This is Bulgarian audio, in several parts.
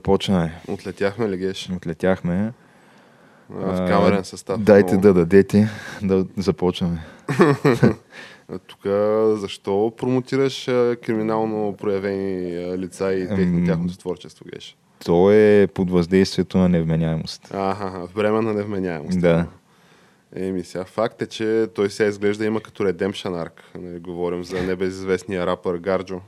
Почнем. Отлетяхме ли, Геш? Отлетяхме. В камерен състав. Дайте да дадете да започваме. Тук защо промотираш криминално проявени лица и техни, тяхното творчество, Геш? То е под въздействието на невменяемост. Аха, време на невменяемост. Да. Еми сега, факт е, че той сега изглежда има като Redemption Arc. Нали, говорим за небезизвестния рапър Гарджо.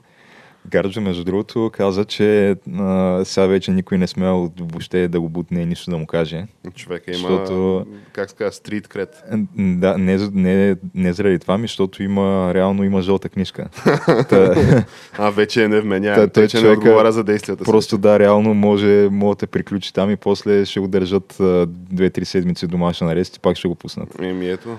Гарджо, между другото, каза, че а, сега вече никой не смел въобще да го бутне и нищо да му каже. Човека има, Защото- как се казва, стрит крет. Н- Да, не, не, не заради това ми, защото има, реално има жълта книжка. Та, А, вече е невменяем. Та, той Той, не човека отговаря за действията си. просто да, реално може, може да те приключи там и после ще го държат а, две-три седмици домашен арест и пак ще го пуснат. Еми ето,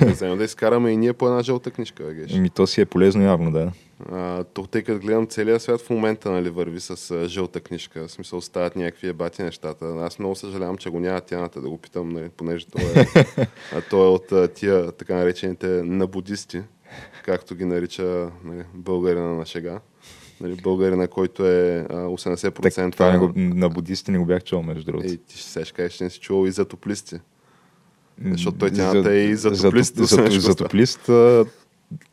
да вземем да изкараме и ние по една жълта книжка, Геш. Ми то си е полезно явно, да. А, то, тъй като гледам целия свят в момента нали, върви с а, жълта книжка, в смисъл стават някакви ебати нещата. Аз много съжалявам, че го няма тяната да го питам, нали, понеже той е, а, той е от а, тия така наречените набудисти, както ги нарича нали, българина на шега. Нали, българина, който е а, 80%. Так, това го, на будистите не го бях чул, между другото. Ей, ти ще сега ще кажеш, че не си чувал и за топлисти. Защото той тяната е и за топлист, За, за, за останало. топлист,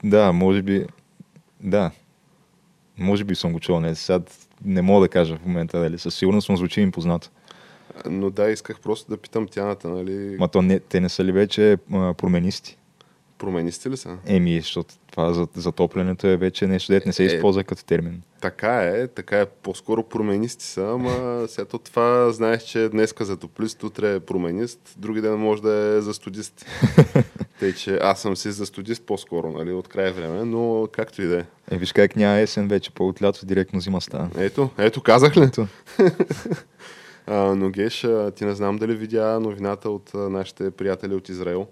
да, може би, да. Може би съм го чул, не, сега не мога да кажа в момента, дали със сигурност, но звучи им познато. Но да, исках просто да питам тяната, нали, Ма то не, те не са ли вече а, променисти? променисти ли са? Еми, защото това за, затоплянето е вече нещо, дет не се Е, използва като термин. Така е, така е. По-скоро променисти са, ама то това знаеш, че днеска за топлист, утре е променист, други ден може да е за студист. Тъй, че аз съм си за студист по-скоро, нали, от край време, но както и да е. Е, виж как няма есен вече, по от лято директно зима става. Ето, ето, казах ли? Ето. А, но Геш, ти не знам дали видя новината от нашите приятели от Израел,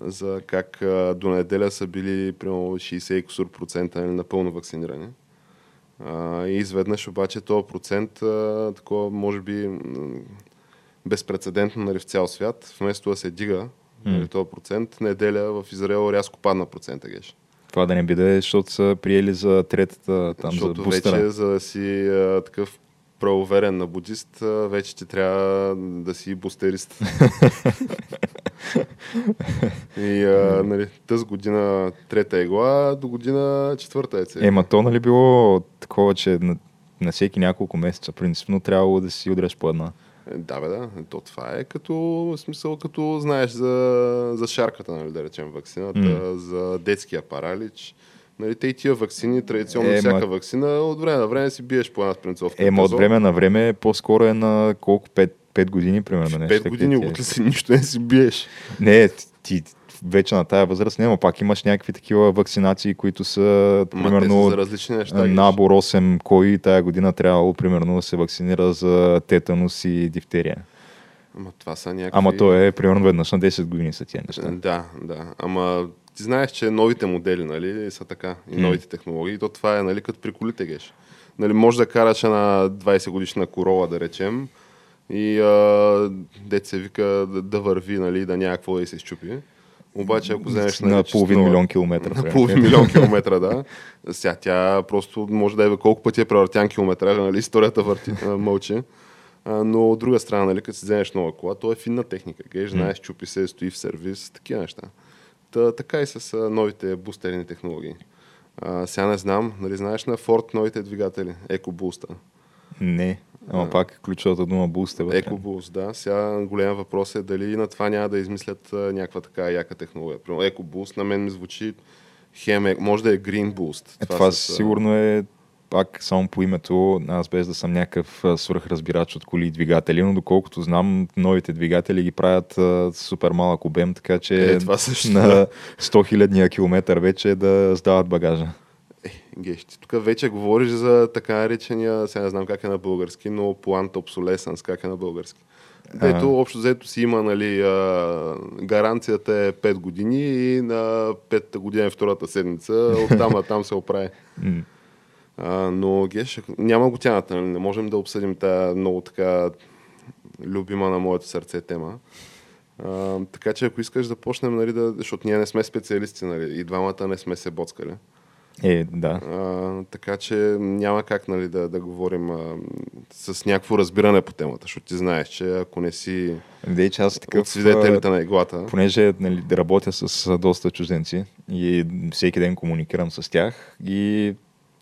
за как до неделя са били примерно 60 и кусур процента нали, напълно вакцинирани. А, и изведнъж обаче този процент, а, такова, може би, безпредседентно нали, в цял свят, вместо да се дига нали, този процент, неделя в Израел рязко падна процента, Геш. Това да не биде, защото са приели за третата там Защото за бустера. вече, за да си а, такъв правоверен на будист, вече ти трябва да си бустерист. и а, нали, тъз година трета егла, до година четвърта е цел. Ема то нали било такова, че на, на всеки няколко месеца принципно трябвало да си удряш по една. Да, бе, да. То това е като, смисъл, като знаеш за, за шарката, нали, да речем, вакцината, М. за детския паралич. Нали, те и тия вакцини, традиционно Е, всяка ма- вакцина, от време на време си биеш по една спринцовка. Ема от време на време по-скоро е на колко? 5, 5 години примерно. нещо Пет такива години ти е. утре си нищо не си биеш. Не, ти, ти вече на тая възраст няма, пак имаш някакви такива вакцинации, които са Ма те са примерно за различни неща. Набор 8 кой тая година трябвало примерно да се вакцинира за тетанус и дифтерия. Ама това са някакви... Ама то е примерно веднъж на 10 години са тия неща. Да, да. Ама ти знаеш, че новите модели, нали, са така. И новите технологии. То това е, нали, като при колите геш. Нали, може да караш една 20 годишна корола, да речем, и а, дет се вика да, да върви, нали, да няма какво да се щупи. Обаче, ако вземеш нали, на чисто половин милион километра. На половин милион километра, да. Сега тя просто може да е колко пъти е превъртян километража, нали? Историята върти, мълчи. Но от друга страна, нали, като си вземеш нова кола, то е финна техника. Геш, знаеш, чупи се, стои в сервис, такива неща. Та, така и с новите бустерни технологии. А, сега не знам, нали знаеш на Ford новите двигатели, EcoBoost. Не. Ама пак ключовата дума буст е вътре. Екобуст, да. Сега голям въпрос е дали на това няма да измислят някаква така яка технология. Примерно екобуст на мен ми звучи хем, е- може да е Green Boost. Е, това с, а, сигурно е пак само по името, аз без да съм някакъв свръхразбирач от коли и двигатели, но доколкото знам, новите двигатели ги правят а, супер малък обем, така че Е, това също, на да. 100 хилядния километър вече да сдават багажа. Гещи. Тук вече говориш за така наречения, сега не знам как е на български, но плант obsolescence, как е на български. Дето общо взето си има, нали, а, гаранцията е 5 години и на 5 година е втората седмица, оттам на там се оправи. А, но Геш, няма го тяната, нали? не можем да обсъдим тази много така любима на моето сърце тема. А, така че ако искаш да почнем, нали, да, защото ние не сме специалисти, нали, и двамата не сме се боцкали. Е, да. А, така че няма как нали, да, да говорим а, с някакво разбиране по темата, защото ти знаеш, че ако не си че аз от такъв... свидетелите на иглата, понеже нали, работя с доста чужденци и всеки ден комуникирам с тях и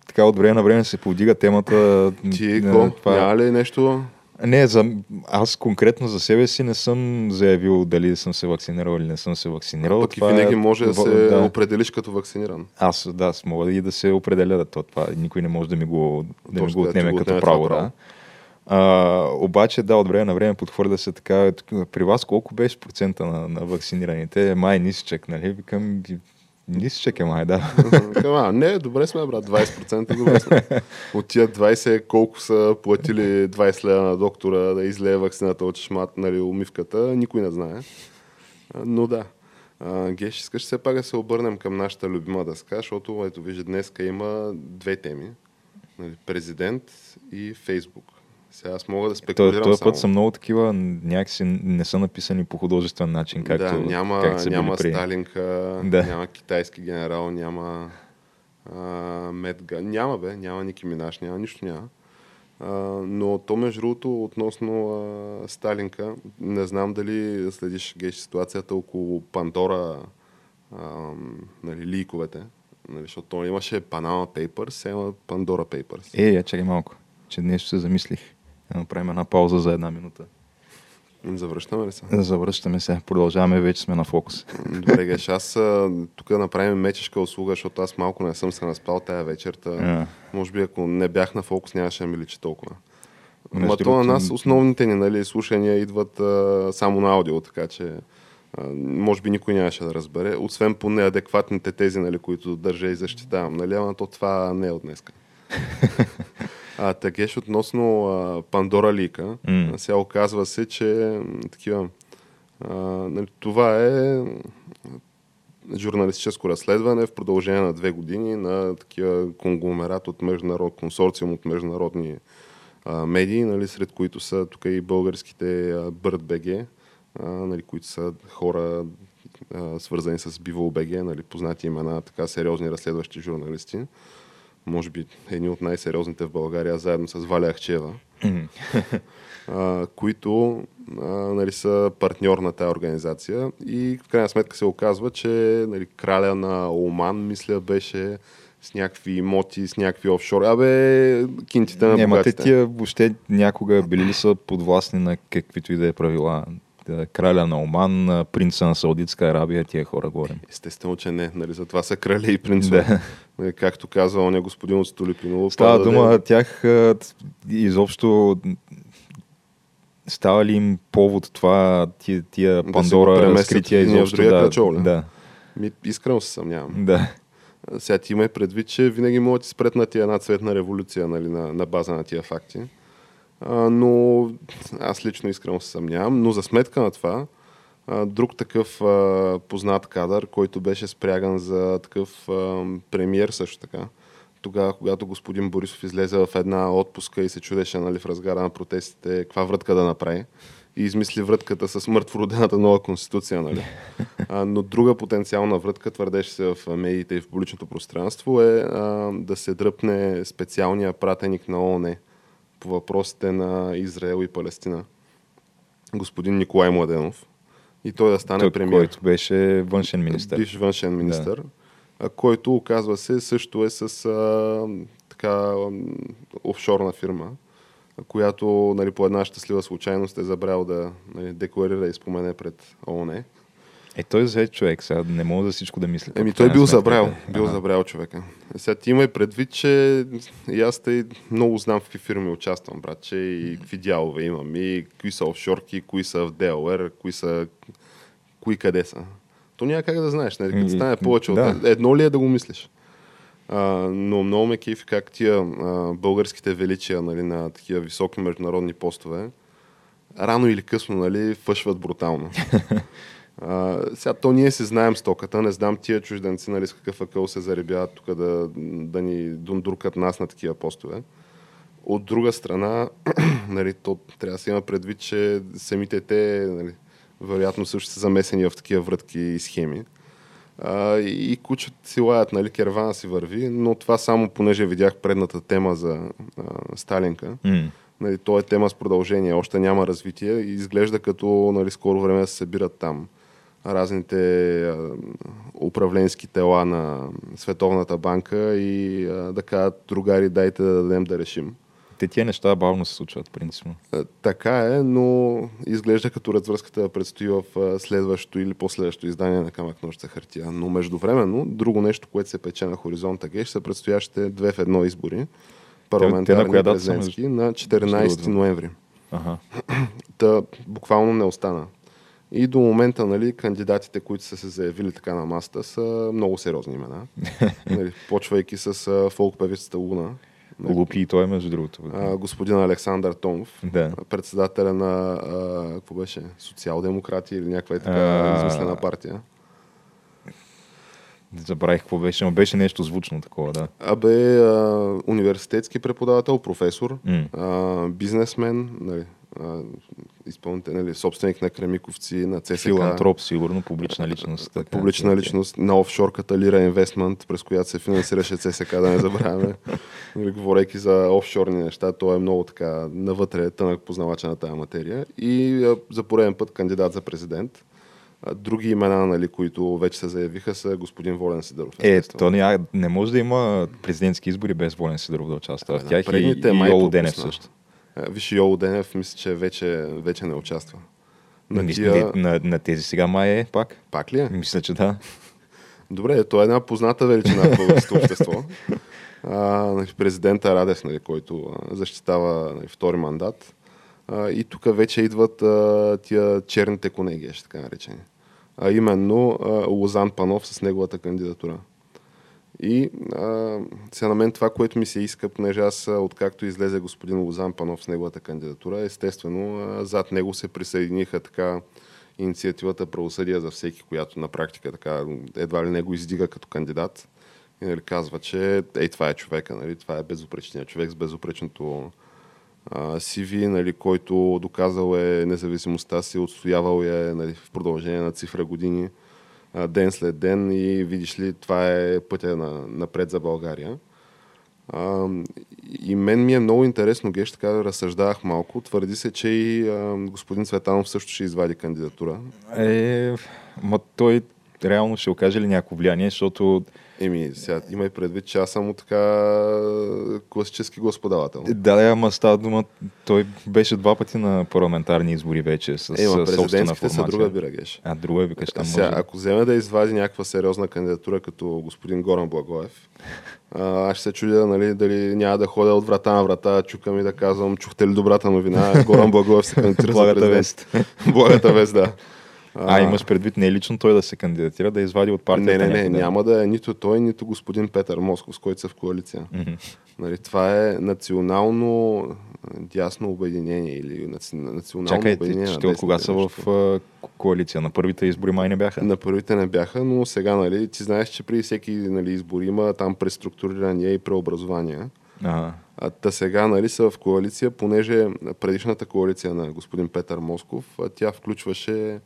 така от време на време се повдига темата. ти м, какво? това- Няма ли нещо? Не, за, аз конкретно за себе си не съм заявил дали съм се вакцинирал или не съм се вакцинирал. Пък и Това винаги е- може да се да. определиш като вакциниран. Аз, да, мога и да се определя да то, това. Никой не може да ми го, да ми го отнеме го като отнеме право. това Да. А, обаче, да, от време на време подхвърля се така. тук, При вас колко беше процента на, на вакцинираните? Май нисичък, нали? Викам, нисичък е май, да. Викам, а, не, добре сме, брат, 20% добре сме. От тия 20 колко са платили 20 лева на доктора да излее вакцината от шмат, нали, умивката, никой не знае. Но да. Геш, искаш все пак да се обърнем към нашата любима дъска, защото ето вижда днеска има две теми. Нали, президент и Фейсбук. Сега аз мога да спекулирам Този само. път са много такива, някакси не са написани по художествен начин, както, да, няма, как са няма били. Сталинка, Да. няма китайски генерал, няма а, Медга. Няма бе, няма Ники Минаш, няма нищо няма. А, но то между другото относно а, Сталинка, не знам дали следиш геш ситуацията около Пандора, а, нали, ликовете. Нали, защото то имаше Panama Papers, сега има Pandora Papers. Е, я чакай малко, че нещо се замислих. Да направим една пауза за една минута. Завръщаме ли се? Завръщаме се, продължаваме, вече сме на фокус. Добре, геш, аз тук направим мечешка услуга, защото аз малко не съм се наспал тая вечерта. А. Може би ако не бях на фокус, нямаше да ми личи толкова. Ма то на нас основните ни нали, слушания идват а, само на аудио, така че а, може би никой нямаше да разбере, освен по неадекватните тези, нали, които държа и защитавам. Нали, ама то това не е от днеска. А, тъгеш относно а, Пандора Лика, а, сега оказва се, че такива, а, нали, това е журналистическо разследване в продължение на две години на такива конгломерат от международ, консорциум от международни а, медии, нали, сред които са тук и българските а, а, нали, които са хора а, свързани с Биво БГ, нали, познати имена, така сериозни разследващи журналисти. Може би едни от най-сериозните в България, заедно с Валя Ахчева а, които а, нали, са партньор на тази организация. И в крайна сметка се оказва, че нали, краля на Оман, мисля, беше с някакви имоти, с някакви офшори. Абе, кинтите на Не, ма те тия въобще някога били ли са подвластни на каквито и да е правила? Краля на Оман, принца на Саудитска Арабия, тия хора говорим. Естествено, че не. Нали, затова са крале и принцове. Да. Нали, както казва оня господин от Столипиново. Става да дума, даде- тях изобщо става ли им повод това, тия, тия Да Пандора единия в изобщо да, кръчол, да, Ми, искрено се съмнявам. да. Сега ти имай предвид, че винаги могат да ти спрет на тия една цветна революция нали, на, на база на тия факти. А, но аз лично искрено се съмнявам. Но за сметка на това, друг такъв а, познат кадър, който беше спряган за такъв а, премиер също така. Тогава, когато господин Борисов излезе в една отпуска и се чудеше нали, в разгара на протестите каква врътка да направи и измисли врътката с мъртвородената нова конституция. Нали? А, но друга потенциална врътка, твърдеше се в медиите и в публичното пространство, е а, да се дръпне специалния пратеник на ООН по въпросите на Израел и Палестина, господин Николай Младенов. И той да стане Той, премиер. който беше външен министър. Бивш външен министър, а, който оказва се също е с а, така офшорна фирма, която нали, по една щастлива случайност е забрал да нали, декларира и спомене пред ООН. Е, той е човек, сега не мога за всичко да мисля. Еми, той бил забрал, бил ага. забрал човека. Сега ти има и предвид, че и аз тъй много знам в какви фирми участвам, братче, и какви дялове имам, и кои са офшорки, кои са в DLR, кои са, кои къде са. То няма как да знаеш, нали? като стане повече да. от едно ли е да го мислиш. А, но много ме кефи как тия а, българските величия нали, на такива високи международни постове рано или късно нали, фъшват брутално. А, сега то ние си знаем стоката, не знам тия чужденци нали, с какъв акъл се заребяват тук да, да ни дундуркат нас на такива постове. От друга страна, нали, то трябва да се има предвид, че самите те нали, вероятно също са замесени в такива врътки и схеми. А, и кучат си лаят, нали, кервана си върви, но това само понеже видях предната тема за а, Сталинка. Mm. Нали, то е тема с продължение, още няма развитие и изглежда като нали, скоро време се събират там разните управленски тела на Световната банка и да кажат, другари, дайте да дадем да решим. Те тия неща бавно се случват, принципно. Така е, но изглежда като развръзката предстои в следващото или последващото издание на Камък нощта хартия. Но междувременно, друго нещо, което се пече на хоризонта Геш, са предстоящите две в едно избори. Парламентарни и президентски на 14 ноември. Ага. Та, буквално не остана. И до момента, нали, кандидатите, които са се заявили така на масата, са много сериозни имена. нали, почвайки с фолк певицата Луна. Нали, Лупи и той, между другото. А, господин Александър Томов, да. председателя на, а, какво беше, социал-демократи или някаква е така измислена партия. Забравих какво беше, но беше нещо звучно такова, да. Абе, а, университетски преподавател, професор, mm. а, бизнесмен, нали, изпълнител, нали, собственик на Кремиковци, на ЦСК. Филантроп, сигурно, публична личност. Така, публична личност на офшорката Лира Инвестмент, през която се финансираше ЦСК, да не забравяме. нали, говорейки за офшорни неща, той е много така навътре тънък познавача на тази материя. И за пореден път кандидат за президент. Други имена, нали, които вече се заявиха, са господин Волен Сидоров. Е, то не, не може да има президентски избори без Волен Сидоров да участва в тях и, и Йоло Денев също. Виж, Йоло Денев, мисля, че вече, вече не участва. На, тия... на, на тези сега май е пак. Пак ли е? Мисля, че да. Добре, то е една позната величина в българското общество. А, нали, президента Радев, нали, който защитава нали, втори мандат. А, и тук вече идват а, тия черните конеги, ще така наречени. А именно а, Лозан Панов с неговата кандидатура. И а, сега на мен това, което ми се иска, понеже аз откакто излезе господин Лозан Панов с неговата кандидатура, естествено а, зад него се присъединиха така инициативата Правосъдие за всеки, която на практика така едва ли него издига като кандидат. И нали, казва, че ей, това е човека, нали, това е безупречният човек с безупречното CV, нали, който доказал е независимостта си, отстоявал е нали, в продължение на цифра години ден след ден и видиш ли, това е пътя на, напред за България. А, и мен ми е много интересно, Геш, така да разсъждавах малко. Твърди се, че и а, господин Цветанов също ще извади кандидатура. Е, ма той реално ще окаже ли някакво влияние, защото Еми, сега има и предвид, че аз съм така класически господавател. Да, да, ама става дума, той беше два пъти на парламентарни избори вече с Ема, собствена формация. са друга бирагеш. А, друга викаш там сега, може... Ако вземе да извади някаква сериозна кандидатура като господин Горан Благоев, аз ще се чудя, нали, дали няма да ходя от врата на врата, чукам и да казвам, чухте ли добрата новина, Горан Благоев се кандидатира за президент. вест. Благата вест, да. А, а, имаш предвид не е лично той да се кандидатира, да извади от партията? Не, не, не, няма да е нито той, нито господин Петър Москов, с който са в коалиция. Mm-hmm. Нали, това е национално дясно обединение или национално Чакай, обединение. Чакай, от кога са в коалиция? На първите избори май не бяха? На първите не бяха, но сега, нали, ти знаеш, че при всеки нали, избори има там преструктурирания и преобразования. Ага. А, та сега нали, са в коалиция, понеже предишната коалиция на господин Петър Москов, тя включваше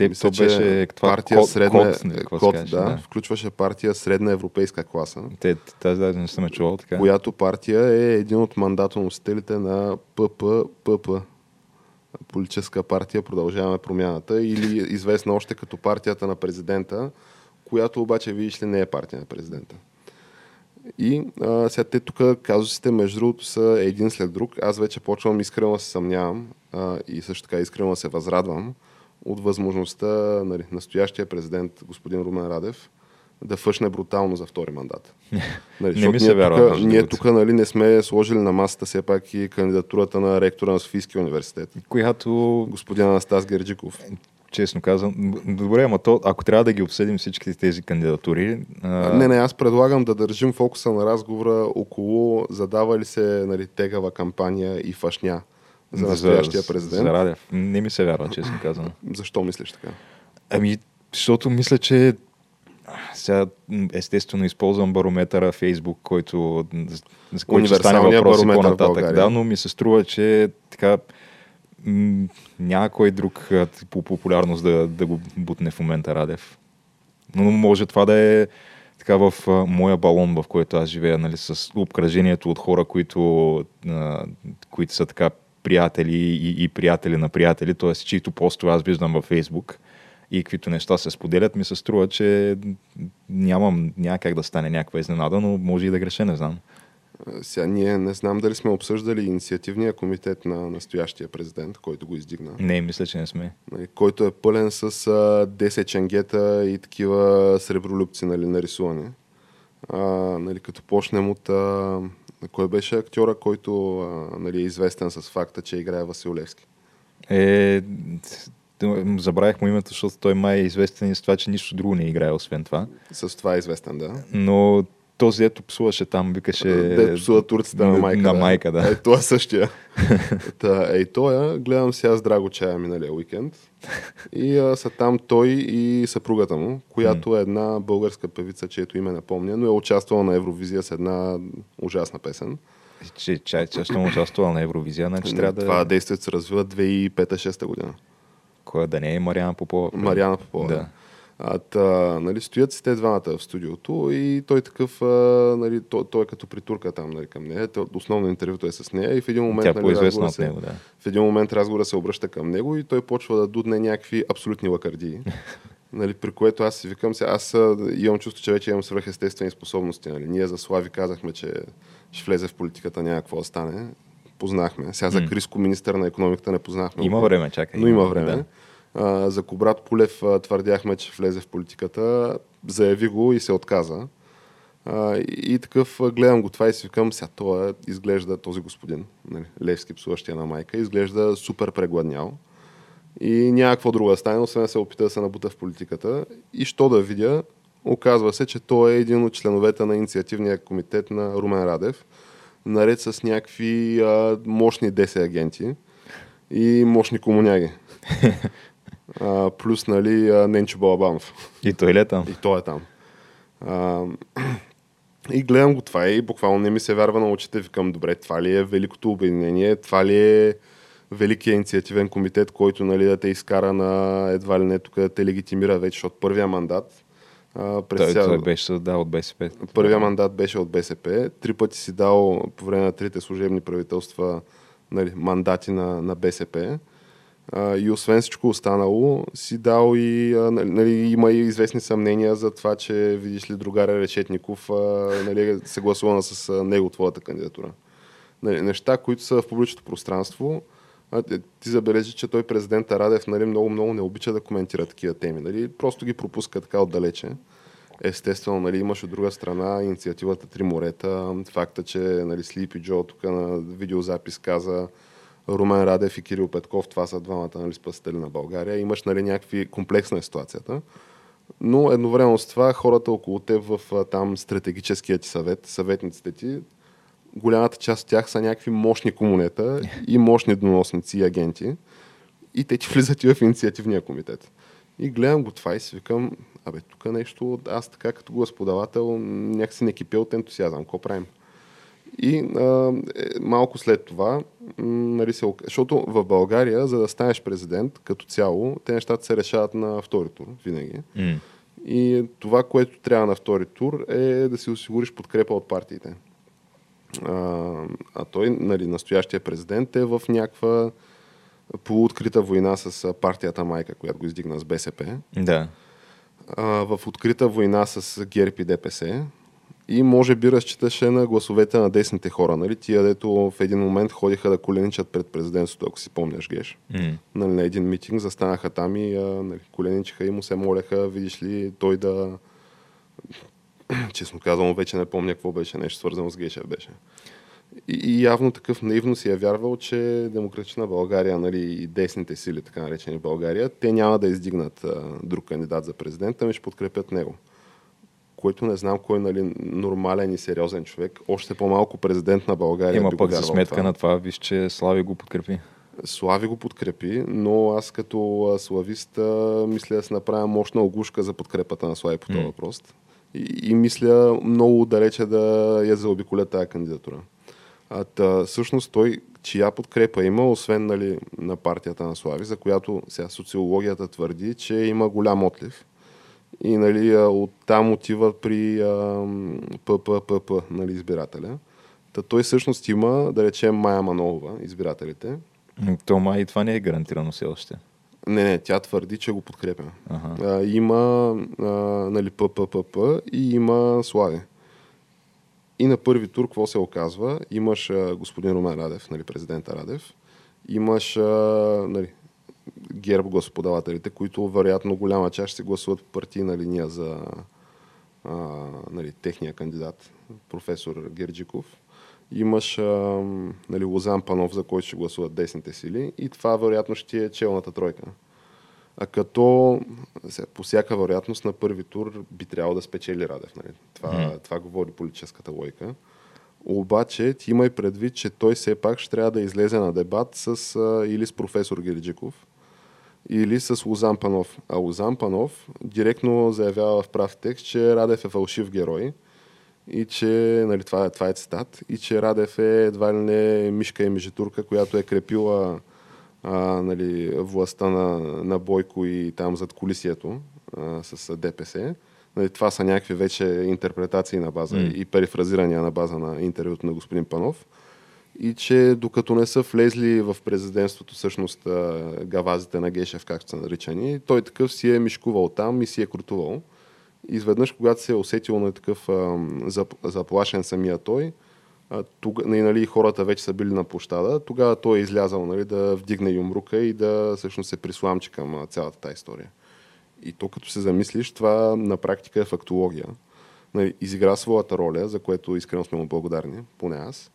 те, мисля, то беше това партия код, средна, код, не, код да, да, включваше партия средна европейска класа. Те, тази да не съм чувал така. Която партия е един от мандатоносителите на ПППП. Политическа партия Продължаваме промяната или известна още като партията на президента, която обаче, видиш ли, не е партия на президента. И а, сега те тук казусите, между другото, са един след друг. Аз вече почвам искрено да се съмнявам а, и също така искрено да се възрадвам от възможността нали, настоящия президент господин Румен Радев да фъшне брутално за втори мандат. Нали, не ми се вярва. Ние тук нали, не сме сложили на масата все пак и кандидатурата на ректора на Софийския университет. Която... Господин Анастас Герджиков честно казвам. Добре, ама то, ако трябва да ги обсъдим всички тези кандидатури... А... Не, не, аз предлагам да държим фокуса на разговора около задава ли се нали, тегава кампания и фашня за настоящия президент. За Радев. Не ми се вярва, честно казвам. Защо мислиш така? Ами, защото мисля, че сега естествено използвам барометъра Фейсбук, който за който стане въпроси по-нататък. Да, но ми се струва, че така няма кой друг по популярност да, да го бутне в момента Радев. Но може това да е така в а, моя балон, в който аз живея, нали, с обкръжението от хора, които, а, които са така приятели и, и приятели на приятели, т.е. чието постове аз виждам във Фейсбук и каквито неща се споделят, ми се струва, че нямам, няма как да стане някаква изненада, но може и да греша, не знам. Сега ние не знам дали сме обсъждали инициативния комитет на настоящия президент, който го издигна. Не, мисля, че не сме. Нали, който е пълен с а, 10 ченгета и такива сребролюбци нали, нарисувани. А, нали, като почнем от... А, кой беше актьора, който а, нали, е известен с факта, че играе Василевски? Е, забравих му името, защото той май е известен и с това, че нищо друго не играе, освен това. С това е известен, да. Но този, ето псуваше там, викаше... Де псува турците на майка. На майка, да. Е, това е същия. Та, ей, той, гледам сега с Драго Чая миналия уикенд. И а, са там той и съпругата му, която е една българска певица, чието име не помня, но е участвала на Евровизия с една ужасна песен. Че, че, че участвала на Евровизия, значи трябва да... Това действието се развива 2005-2006 година. Кой да не е Мариана Попова? Мариана Попова. Да. А, та, нали, стоят си те двамата в студиото и той такъв, а, нали, той, той е като притурка там нали, към нея. Основно интервюто е с нея и в един момент, Тя нали, разговора се, него, да. в един момент разговора се обръща към него и той почва да дудне някакви абсолютни лакардии. нали, при което аз си викам, сега, аз имам чувство, че вече имам свръхестествени способности. Нали. Ние за Слави казахме, че ще влезе в политиката някакво да стане. Познахме. Сега за Криско, министър на економиката, не познахме. Има време, чакай. Но има време. Да. За Кобрат Полев твърдяхме, че влезе в политиката. Заяви го и се отказа. И, такъв гледам го това и си викам, сега това изглежда този господин, нали, Левски, псуващия на майка, изглежда супер прегладнял. И някакво друго стане, освен да се опита да се набута в политиката. И що да видя, оказва се, че той е един от членовете на инициативния комитет на Румен Радев, наред с някакви а, мощни 10 агенти и мощни комуняги. а, плюс нали, Ненчо Балабанов. И той е там? И той е там. А, и гледам го това и буквално не ми се вярва на очите. Викам, добре, това ли е великото обединение, това ли е великият инициативен комитет, който нали, да те изкара на едва ли не тук да те легитимира вече от първия мандат. А, през той, цял... той беше да, от БСП. Първия мандат беше от БСП. Три пъти си дал по време на трите служебни правителства нали, мандати на, на БСП. И освен всичко останало, си дал и, нали, нали, има и известни съмнения за това, че видиш ли другаря Решетников, а, нали, съгласувана с него твоята кандидатура. Нали, неща, които са в публичното пространство, а, ти забележи, че той президента Радев нали, много-много не обича да коментира такива теми. Нали, просто ги пропуска така отдалече. Естествено, нали, имаш от друга страна инициативата Три морета, факта, че нали, Слипи Джо тук на видеозапис каза, Румен Радев и Кирил Петков, това са двамата нали, спасители на България. Имаш нали, някакви комплексна е ситуацията. Но едновременно с това хората около теб в там стратегическия ти съвет, съветниците ти, голямата част от тях са някакви мощни комунета и мощни доносници и агенти. И те ти влизат и в инициативния комитет. И гледам го това и си викам, абе, тук нещо, аз така като господавател някакси не кипя от ентусиазъм. Какво правим? И а, е, малко след това, нали се, защото в България, за да станеш президент, като цяло, те нещата се решават на втори тур, винаги. Mm. И това, което трябва на втори тур, е да си осигуриш подкрепа от партиите. А, а той, нали, настоящия президент, е в някаква полуоткрита война с партията Майка, която го издигна с БСП. Да. А, в открита война с ГЕРБ и ДПС и може би разчиташе на гласовете на десните хора. Нали? Тия, дето в един момент ходиха да коленичат пред президентството, ако си помняш, Геш. М. Нали, на един митинг застанаха там и а, нали, коленичиха и му се моляха, видиш ли, той да... Честно казвам, вече не помня какво беше, нещо свързано с Гешев беше. И, и явно такъв наивно си е вярвал, че Демократична България, нали, и десните сили, така наречени България, те няма да издигнат а, друг кандидат за президента, ами ще подкрепят него. Който не знам кой нали, нормален и сериозен човек, още по-малко президент на България. Има пък за сметка това. на това, виж, че Слави го подкрепи. Слави го подкрепи, но аз като славист мисля да се направя мощна оглушка за подкрепата на Слави по този въпрос. И, и мисля много далече да я заобиколя тази кандидатура. А, та, всъщност той, чия подкрепа има, освен нали, на партията на Слави, за която сега социологията твърди, че има голям отлив. И нали, оттам отива при ПППП нали, избирателя. Та той всъщност има, да речем, Майя Манолова, избирателите, То май и това не е гарантирано все още. Не, не, тя твърди, че го подкрепя. Ага. А, има а, нали, ПППП и има Слави. И на първи тур, какво се оказва? Имаш а, господин Румен Радев, нали, президента Радев. Имаш а, нали, герб господавателите, които вероятно голяма част ще гласуват по партийна линия за а, нали, техния кандидат, професор Герджиков. Имаш а, нали, Лозан Панов, за който ще гласуват десните сили и това вероятно ще е челната тройка. А като по всяка вероятност на първи тур би трябвало да спечели Радев. Нали? Това, Мгм. това говори политическата логика. Обаче ти има и предвид, че той все пак ще трябва да излезе на дебат с, а, или с професор Гериджиков, или с Лозан Панов. А Лозан Панов директно заявява в прав текст, че Радев е фалшив герой и че, нали, това, е- това е цитат, и че Радев е едва ли не мишка и межитурка, която е крепила а, нали, властта на, на Бойко и там зад колисието а, с ДПС. Нали, това са някакви вече интерпретации на база М. и перифразирания на база на интервюто на господин Панов. И че докато не са влезли в президентството всъщност гавазите на Гешев, както са наричани, той такъв си е мишкувал там и си е крутувал. Изведнъж, когато се е усетил на такъв а, зап- заплашен самия той, а, нали, нали, хората вече са били на площада, тогава той е излязал нали, да вдигне юмрука и да всъщност се присламчи към цялата тази история. И то като се замислиш, това на практика е фактология. Нали, изигра своята роля, за което искрено сме му благодарни, поне аз.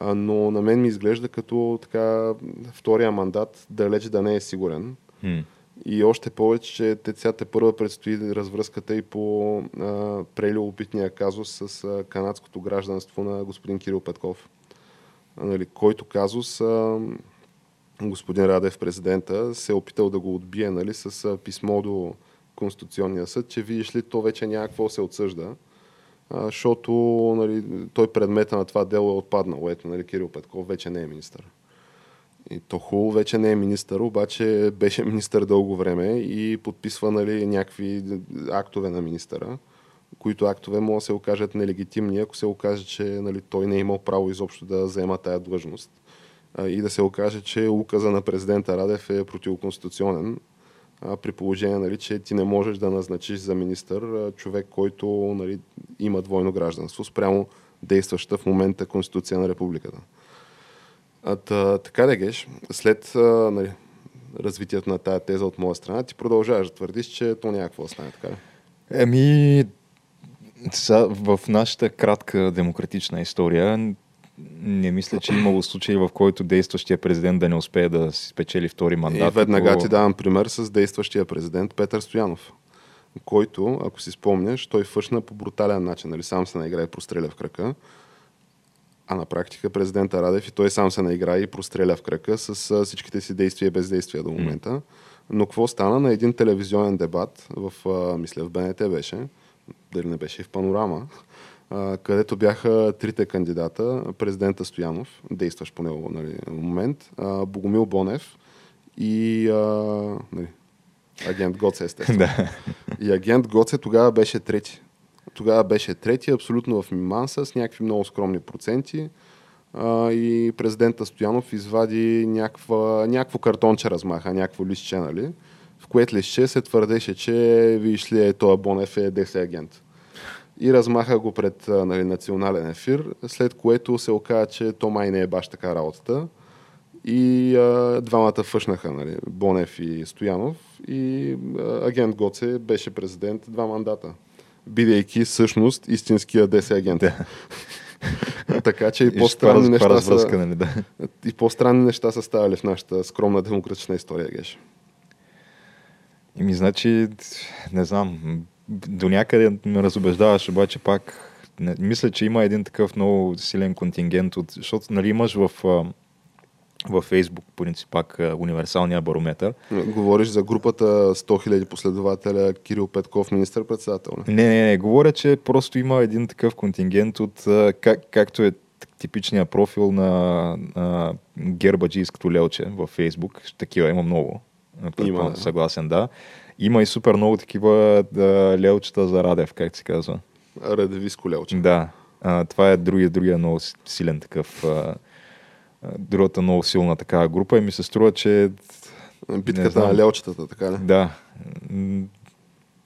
Но на мен ми изглежда като така втория мандат далеч да не е сигурен. М. И още повече, че те сега те първа предстои развръзката и по а, прелюбопитния казус с а, канадското гражданство на господин Кирил Петков. А, нали, който казус а, господин Радев, президента, се е опитал да го отбие нали, с а, писмо до Конституционния съд, че видиш ли, то вече няма какво се отсъжда, защото нали, той предмета на това дело е отпаднал. Ето, нали, Кирил Петков вече не е министър. И то хубаво вече не е министър, обаче беше министър дълго време и подписва нали, някакви актове на министъра, които актове могат да се окажат нелегитимни, ако се окаже, че нали, той не е имал право изобщо да заема тая длъжност. И да се окаже, че указа на президента Радев е противоконституционен, при положение, нали, че ти не можеш да назначиш за министър човек, който нали, има двойно гражданство спрямо действаща в момента Конституция на републиката. А, та, така да геш, след нали, развитието на тая теза от моя страна, ти продължаваш да твърдиш, че то няма какво така. Еми, в нашата кратка демократична история не мисля, че е имало случай, в който действащия президент да не успее да си спечели втори мандат. И веднага ако- ти давам пример с действащия президент Петър Стоянов, който, ако си спомняш, той фъшна по брутален начин, нали, сам се наигра и простреля в крака. А на практика президента Радев и той сам се наигра и простреля в крака с всичките си действия и бездействия до момента. Но какво стана на един телевизионен дебат в, мисля, в БНТ беше, дали не беше и в Панорама, където бяха трите кандидата, президента Стоянов, действащ по него нали, момент, Богомил Бонев и а, нали, агент Гоце, естествено. Да. И агент Гоце тогава беше трети. Тогава беше трети, абсолютно в миманса, с някакви много скромни проценти. А, и президента Стоянов извади някаква, някакво картонче размаха, някакво листче, нали? В което листче се твърдеше, че, виж ли, е, този Бонев е ДС агент. И размаха го пред нали, национален ефир, след което се оказа, че то май не е баш така работата. И а, двамата фъшнаха, нали, Бонев и Стоянов. И а, агент Гоце беше президент два мандата. Бидейки всъщност истинския ДС агент. така че и по-странни неща, са, нали, да. и по-странни неща са ставали в нашата скромна демократична история, Геш. Ими, значи, не знам, до някъде ме разобеждаваш, обаче пак не, мисля, че има един такъв много силен контингент, от, защото нали, имаш в, във Фейсбук, по принцип, пак универсалния барометър. Говориш за групата 100 000 последователя Кирил Петков, министър-председател. Не, не, не, говоря, че просто има един такъв контингент от как, както е типичния профил на, на гербаджийското лелче във Фейсбук. Такива има много. Има, да. Съгласен, да. Има и супер много такива да, лелчета за Радев, как се казва. Радевиско лелче. Да. А, това е другия, другия много силен такъв. А, другата много силна такава група и ми се струва, че... Битката на лелчетата, така ли? Да.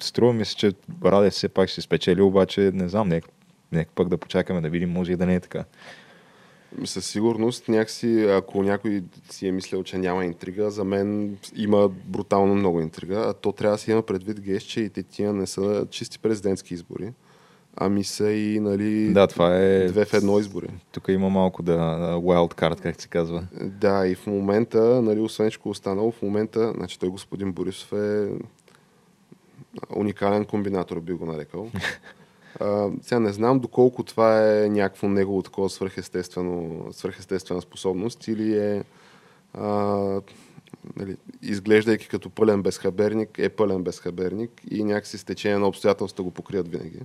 Струва ми се, че Радев все пак ще спечели, обаче не знам, нека, нека пък да почакаме да видим, може и да не е така. Със сигурност, някакси, ако някой си е мислил, че няма интрига, за мен има брутално много интрига, а то трябва да си има предвид геш, че и тия не са чисти президентски избори, ами са и нали, да, това е... две в едно избори. Тук има малко да wild card, как се казва. Да, и в момента, нали, освен всичко останало, в момента, значи той господин Борисов е уникален комбинатор, би го нарекал. А, сега не знам доколко това е някакво негово такова свръхестествено, свръхестествена способност или е а, нали, изглеждайки като пълен безхаберник, е пълен безхаберник и някакси с течение на обстоятелства го покрият винаги.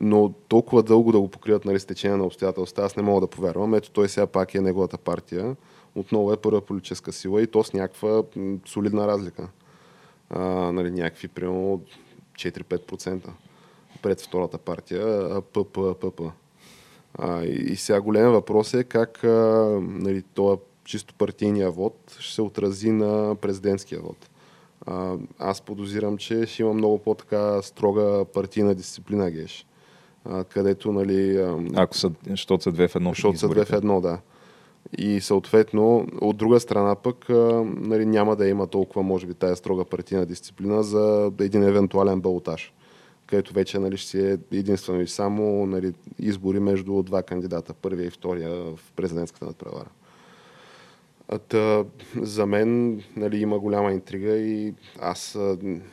Но толкова дълго да го покрият нали, с течение на обстоятелства, аз не мога да повярвам. Ето той сега пак е неговата партия. Отново е първа политическа сила и то с някаква солидна разлика. А, нали, някакви примерно 4-5% пред втората партия, ПП, ПП. А, и, сега голям въпрос е как а, нали, това чисто партийния вод ще се отрази на президентския вод. А, аз подозирам, че ще има много по-така строга партийна дисциплина, Геш. А, където, нали... Ако са, защото са две в едно. Защото са две в едно, да. И съответно, от друга страна пък, нали, няма да има толкова, може би, тая строга партийна дисциплина за един евентуален балотаж където вече нали, ще си е единствено и само нали, избори между два кандидата, първия и втория в президентската надпревара. Та, за мен нали, има голяма интрига и аз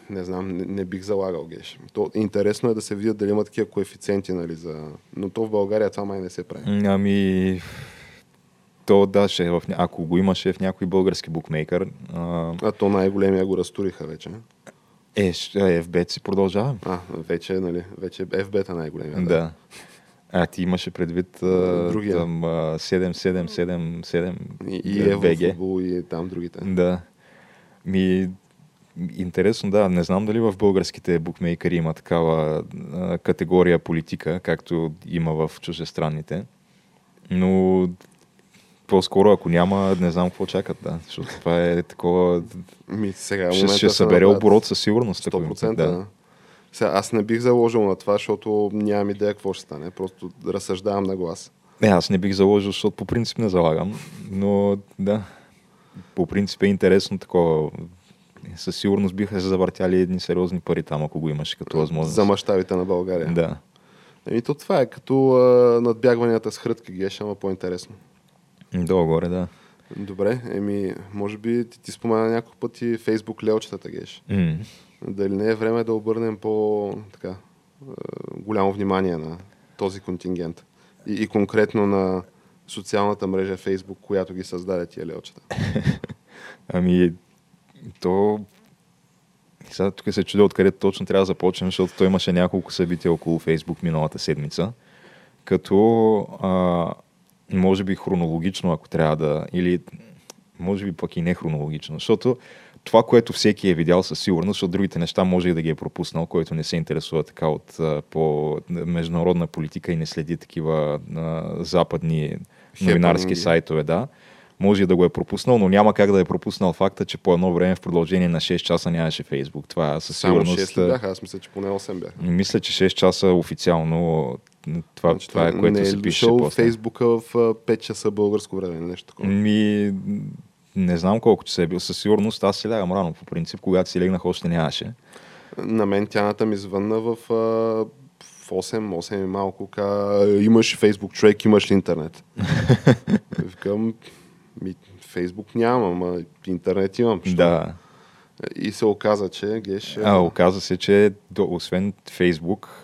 не знам, не, не бих залагал геш. То, интересно е да се видят дали има такива коефициенти, нали, за... но то в България това май не се прави. Ами, то да, ще е в, ако го имаше в някой български букмейкър. А, а то най-големия го разтуриха вече. Е, FB си продължава. А, вече, нали, вече FB-та най-големия. Да. да. А ти имаше предвид Другия. там 7777 и, и Еврофутбол и там другите. Да. Ми, интересно, да. Не знам дали в българските букмейкери има такава а, категория политика, както има в чужестранните. Но по-скоро, ако няма, не знам какво чакат, да. Защото това е такова... Ми, сега, ще, ще събере оборот със сигурност. 100%. Да. да. Сега, аз не бих заложил на това, защото нямам идея какво ще стане. Просто разсъждавам на глас. Не, аз не бих заложил, защото по принцип не залагам. Но да, по принцип е интересно такова. Със сигурност биха се завъртяли едни сериозни пари там, ако го имаше като възможност. За мащабите на България. Да. Еми то това е като а, надбягванията с хрътки геш, ама по-интересно. Долу-горе, да. Добре, еми, може би ти, ти спомена няколко пъти Фейсбук лелчетата геш. Mm. Дали не е време да обърнем по така, голямо внимание на този контингент и, и конкретно на социалната мрежа Фейсбук, която ги създаде тия лелчета? ами, то сега тук се чудя откъде точно трябва да започнем, защото той имаше няколко събития около Фейсбук миналата седмица. Като а, може би хронологично, ако трябва да, или може би пък и не хронологично, защото това, което всеки е видял със сигурност, защото другите неща може и да ги е пропуснал, който не се интересува така от по международна политика и не следи такива а, западни новинарски сайтове, да. може и да го е пропуснал, но няма как да е пропуснал факта, че по едно време в продължение на 6 часа нямаше Фейсбук. Това със Само сигурност... 6 ли бяха? Аз мисля, че поне 8 бяха. Мисля, че 6 часа официално това, Значи това е което не се е пише после. Фейсбука в а, 5 часа българско време, нещо такова. Ми, не знам колко часа е бил. Със сигурност аз си лягам рано. По принцип, когато си легнах, още нямаше. На мен тяната ми звънна в, а, в 8, 8 и малко, ка, имаш Фейсбук човек, имаш ли интернет? Викам, ми, Фейсбук нямам, ама интернет имам. Що? Да. И се оказа, че Геш... А, оказа се, че освен Фейсбук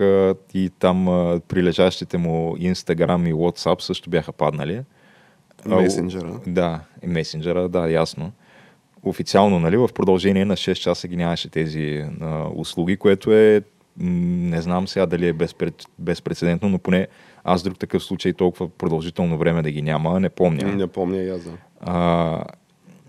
и там прилежащите му Instagram и WhatsApp също бяха паднали. Месенджера. Да, месенджера, да, ясно. Официално, нали, в продължение на 6 часа ги нямаше тези а, услуги, което е, не знам сега дали е безпред, безпредседентно, но поне аз друг такъв случай толкова продължително време да ги няма, не помня. Не помня и аз. да. А,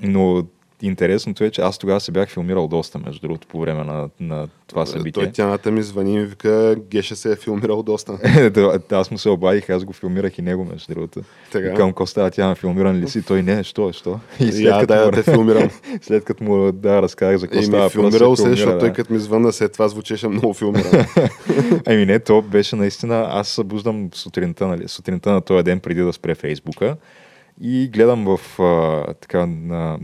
но интересното е, че аз тогава се бях филмирал доста, между другото, по време на, на това събитие. Той тяната ми звъни и ми вика, Геша се е филмирал доста. Да, аз му се обадих, аз го филмирах и него, между другото. Така. Към Коста, тя филмиран ли си? Той не, що, що? И я, да, му, да те филмирам. след като му да, разказах за какво става ми филмирал се, защото той да. като ми звънна, след това звучеше много филмиран. Ами не, то беше наистина, аз събуждам сутринта, нали, сутринта на този ден преди да спре Фейсбука и гледам в, а, така, на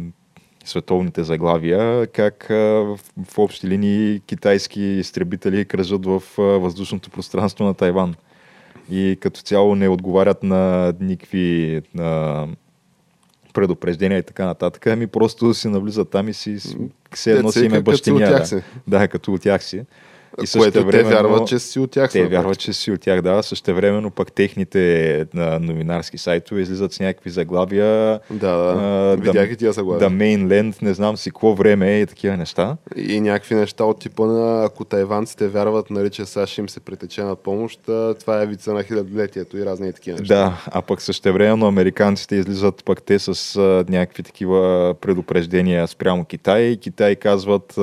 световните заглавия как в, в общи линии китайски изтребители кръжат в въздушното пространство на Тайван. И като цяло не отговарят на никакви а, предупреждения и така нататък, ами просто си навлизат там и си с- все едно си им е си бащиня. си. да, като от тях си. Което те вярват, че си от тях. те са, вярват, че си от тях, да. Същевременно пък техните а, новинарски сайтове излизат с някакви заглавия. Да, да. а, Видях и тия заглавия. The Mainland, не знам си какво време е и такива неща. И някакви неща от типа на ако тайванците вярват, нали, че САЩ им се притече на помощ, това е вица на хилядолетието и разни такива неща. Да, а пък същевременно американците излизат пък те с а, някакви такива предупреждения спрямо Китай. И Китай казват, а,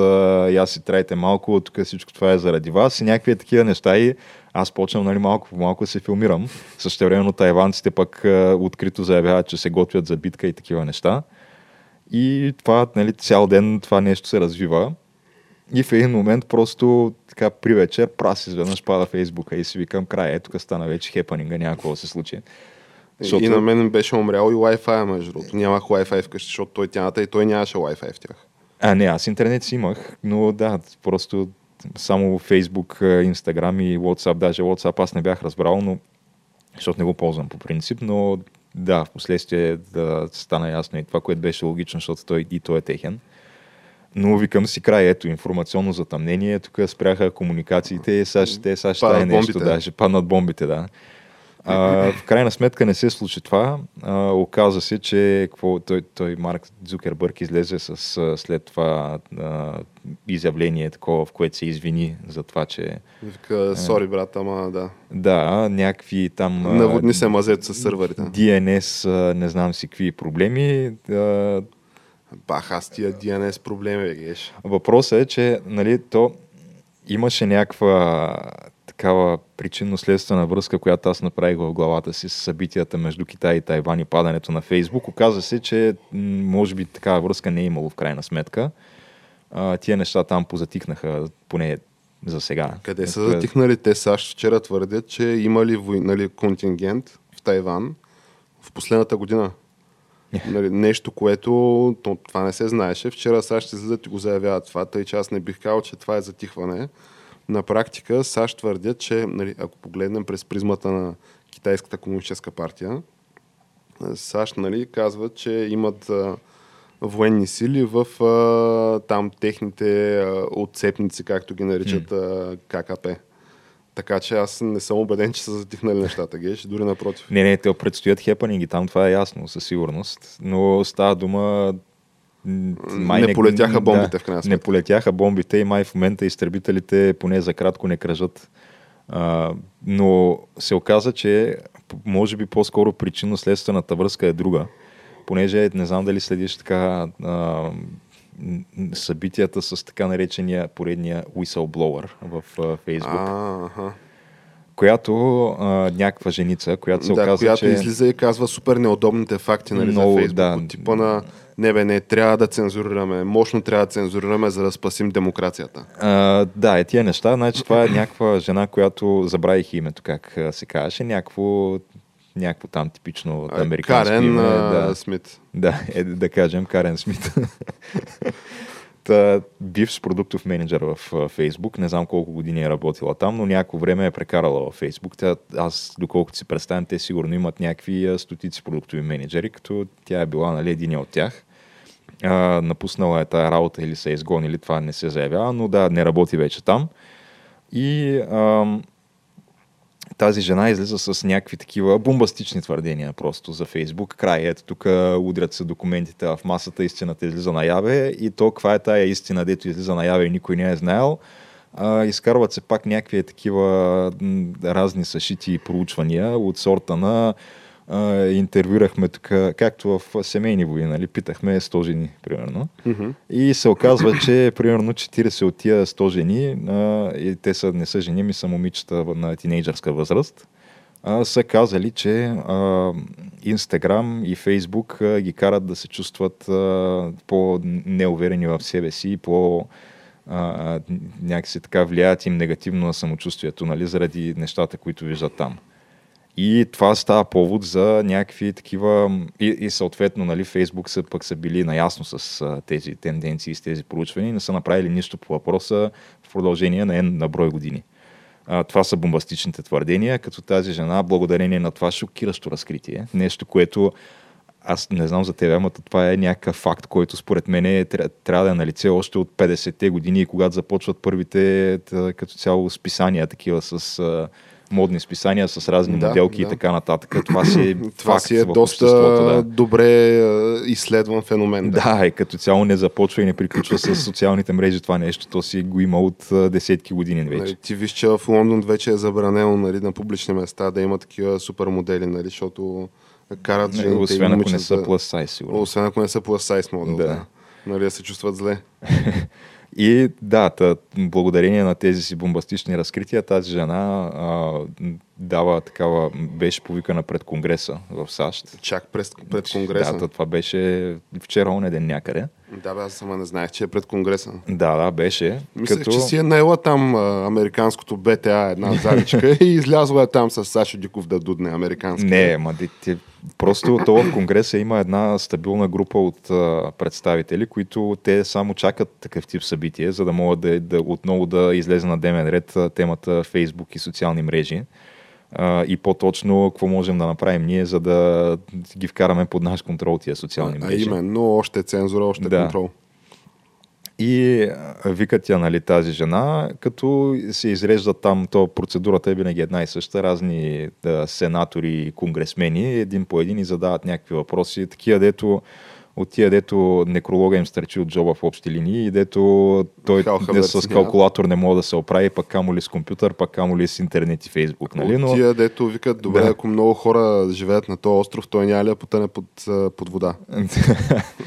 я си трайте малко, тук всичко това е заради вас. И някакви такива неща и аз почвам нали, малко по малко да се филмирам. Същевременно тайванците пък открито заявяват, че се готвят за битка и такива неща. И това, нали, цял ден това нещо се развива. И в един момент просто така при вечер прас изведнъж пада Фейсбука и си викам край, ето тук стана вече хепанинга, няма какво да се случи. И на мен беше умрял и Wi-Fi, между другото. Нямах Wi-Fi вкъщи, защото той тяната и той нямаше Wi-Fi в тях. А, не, аз интернет си имах, но да, просто само Facebook, Instagram и WhatsApp, даже WhatsApp аз не бях разбрал, но защото не го ползвам по принцип, но да, в последствие да стана ясно и това, което беше логично, защото той и той е техен. Но викам си край, ето, информационно затъмнение, тук спряха комуникациите, сега ще, сега ще стане нещо, бомбите. да, ще паднат бомбите, да. А, в крайна сметка не се случи това. А, оказа се, че какво, той, той Марк Дзукербърг излезе с а, след това а, изявление, такова, в което се извини за това, че Вика, сори брат, ама да. да, някакви там... Наводни се мазето с сървърите. DNS, а, не знам си какви проблеми. А, Бах, аз тия DNS проблеми, геш. Въпросът е, че нали, то имаше някаква такава причинно-следствена връзка, която аз направих в главата си с събитията между Китай и Тайван и падането на Фейсбук. Оказа се, че може би такава връзка не е имало в крайна сметка. А, тия неща там позатихнаха, поне за сега. Къде са Тук- затихнали? Те САЩ вчера твърдят, че имали нали, контингент в Тайван в последната година. Нали, нещо, което то, това не се знаеше. Вчера САЩ излизат и го заявяват това, тъй че аз не бих казал, че това е затихване. На практика САЩ твърдят, че нали, ако погледнем през призмата на Китайската комунистическа партия, САЩ нали, казват, че имат а, военни сили в а, там техните а, отцепници, както ги наричат а, ККП. Така че аз не съм убеден, че са затихнали нещата, геш, дори напротив. Не, не, те предстоят хепанинги, там това е ясно, със сигурност. Но става дума... м, Не полетяха бомбите, в крайна Не сметка. полетяха бомбите и май в момента изтребителите поне за кратко не кръжат. А, но се оказа, че може би по-скоро причинно-следствената връзка е друга. Понеже не знам дали следиш така а, събитията с така наречения поредния whistleblower в а, Фейсбук. Която а, някаква женица, която се да, оказва, която че... излиза и казва супер неудобните факти нали, Много, за Фейсбук. да. От типа на не бе, не, трябва да цензурираме, мощно трябва да цензурираме, за да спасим демокрацията. А, да, е тия неща. Значи това е някаква жена, която забравих името, как се казваше, някакво, някакво там типично А, американско Карен име. Да, Смит. да, е, да кажем Карен Смит. Та, бивш продуктов менеджер в Фейсбук. Не знам колко години е работила там, но някакво време е прекарала в Фейсбук. Аз, доколкото си представям, те сигурно имат някакви стотици продуктови менеджери, като тя е била нали, един от тях. А, напуснала е тая работа или се е изгонили, това не се заявява, но да, не работи вече там. И ам, тази жена излиза с някакви такива бомбастични твърдения просто за Фейсбук. Край, ето тук удрят се документите в масата, истината излиза наяве и то каква е тая истина, дето излиза наяве и никой не е знаел. А, изкарват се пак някакви такива разни съшити проучвания от сорта на а, интервюрахме тук, както в семейни войни, нали, питахме 100 жени, примерно. Мгм. И се оказва, че примерно 40 от тия 100 жени, а, и те са, не са жени, ми са момичета на тинейджърска възраст, а, са казали, че а, Инстаграм и Фейсбук а, ги карат да се чувстват а, по-неуверени в себе си и по а, някакси така влияят им негативно на самочувствието, нали, заради нещата, които виждат там. И това става повод за някакви такива... И, и съответно, нали, Фейсбук са, пък са били наясно с а, тези тенденции, с тези проучвания и не са направили нищо по въпроса в продължение на, на брой години. А, това са бомбастичните твърдения, като тази жена, благодарение на това шокиращо разкритие, нещо, което аз не знам за теб, ама това е някакъв факт, който според мен е, тря- трябва да е на лице още от 50-те години, когато започват първите като цяло списания, такива с модни списания, с разни Да, моделки и да. така нататък. Това си е Това си е доста да. добре изследван феномен. Да, и като цяло не започва и не приключва с социалните мрежи това нещо. То си го има от десетки години вече. Нали, ти виж, че в Лондон вече е забранено нали, на публични места да има такива супер модели, нали, защото карат Не, жените и освен ако не са size, сигурно. Освен ако не са plus size модел, Да. да. Нали, да се чувстват зле. И да, та, благодарение на тези си бомбастични разкрития, тази жена а, дава такава, беше повикана пред Конгреса в САЩ. Чак пред, пред Конгреса. Да, това беше вчера, оня ден някъде. Да, бе, аз сама не знаех, че е пред Конгреса. Да, да, беше. Мислех, като... че си е наела там а, американското БТА една заличка и излязла е там с Сашо Диков да дудне американски. Не, ма де- те, просто то в Конгреса има една стабилна група от а, представители, които те само чакат такъв тип събитие, за да могат да, да отново да излезе на дневен ред темата Фейсбук и социални мрежи. А, и по-точно какво можем да направим ние, за да ги вкараме под наш контрол тия социални А мрежи. именно, още цензура, още Да. контрол. И а, викат я, нали, тази жена, като се изреждат там, то процедурата е винаги една и съща, разни да, сенатори и конгресмени, един по един и задават някакви въпроси, такива, дето от тия, дето некролога им стърчи от джоба в общи линии и дето той не, с калкулатор не може да се оправи, пък камо ли с компютър, пък камо ли с интернет и фейсбук, нали? От Но, тия, дето викат, добре, Да. ако много хора живеят на този остров, той няма ли да потъне под, под вода?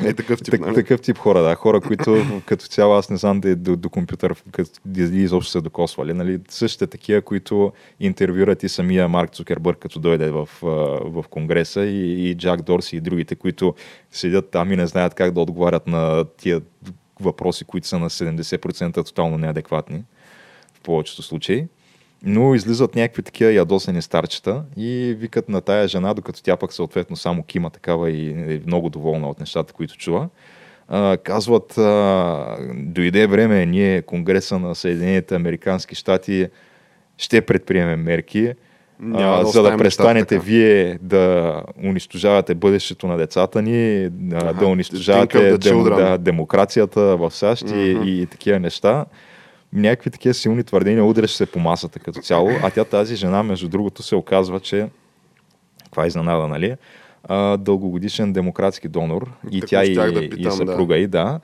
Е такъв тип, нали? такъв тип хора, да. Хора, които като цяло аз не знам да е до, до компютър като, изобщо се докосвали. Нали? Същите такива, които интервюрат и самия Марк Цукербърг, като дойде в, в Конгреса и, и Джак Дорси и другите, които седят там и не знаят как да отговарят на тия въпроси, които са на 70% тотално неадекватни в повечето случаи. Но излизат някакви такива ядосени старчета и викат на тая жена, докато тя пък съответно само кима такава и е много доволна от нещата, които чува. Казват, дойде време, ние, Конгреса на Съединените Американски щати, ще предприемем мерки, Няма а, да за да престанете така. вие да унищожавате бъдещето на децата ни, Аха, да унищожавате дем, да, демокрацията в САЩ Мгм. и, и такива неща. Някакви такива силни твърдения удряш се по масата като цяло, а тя тази жена, между другото, се оказва, че каква е изненада, нали? А, дългогодишен демократски донор и Тако тя и, да и питам, съпруга и да.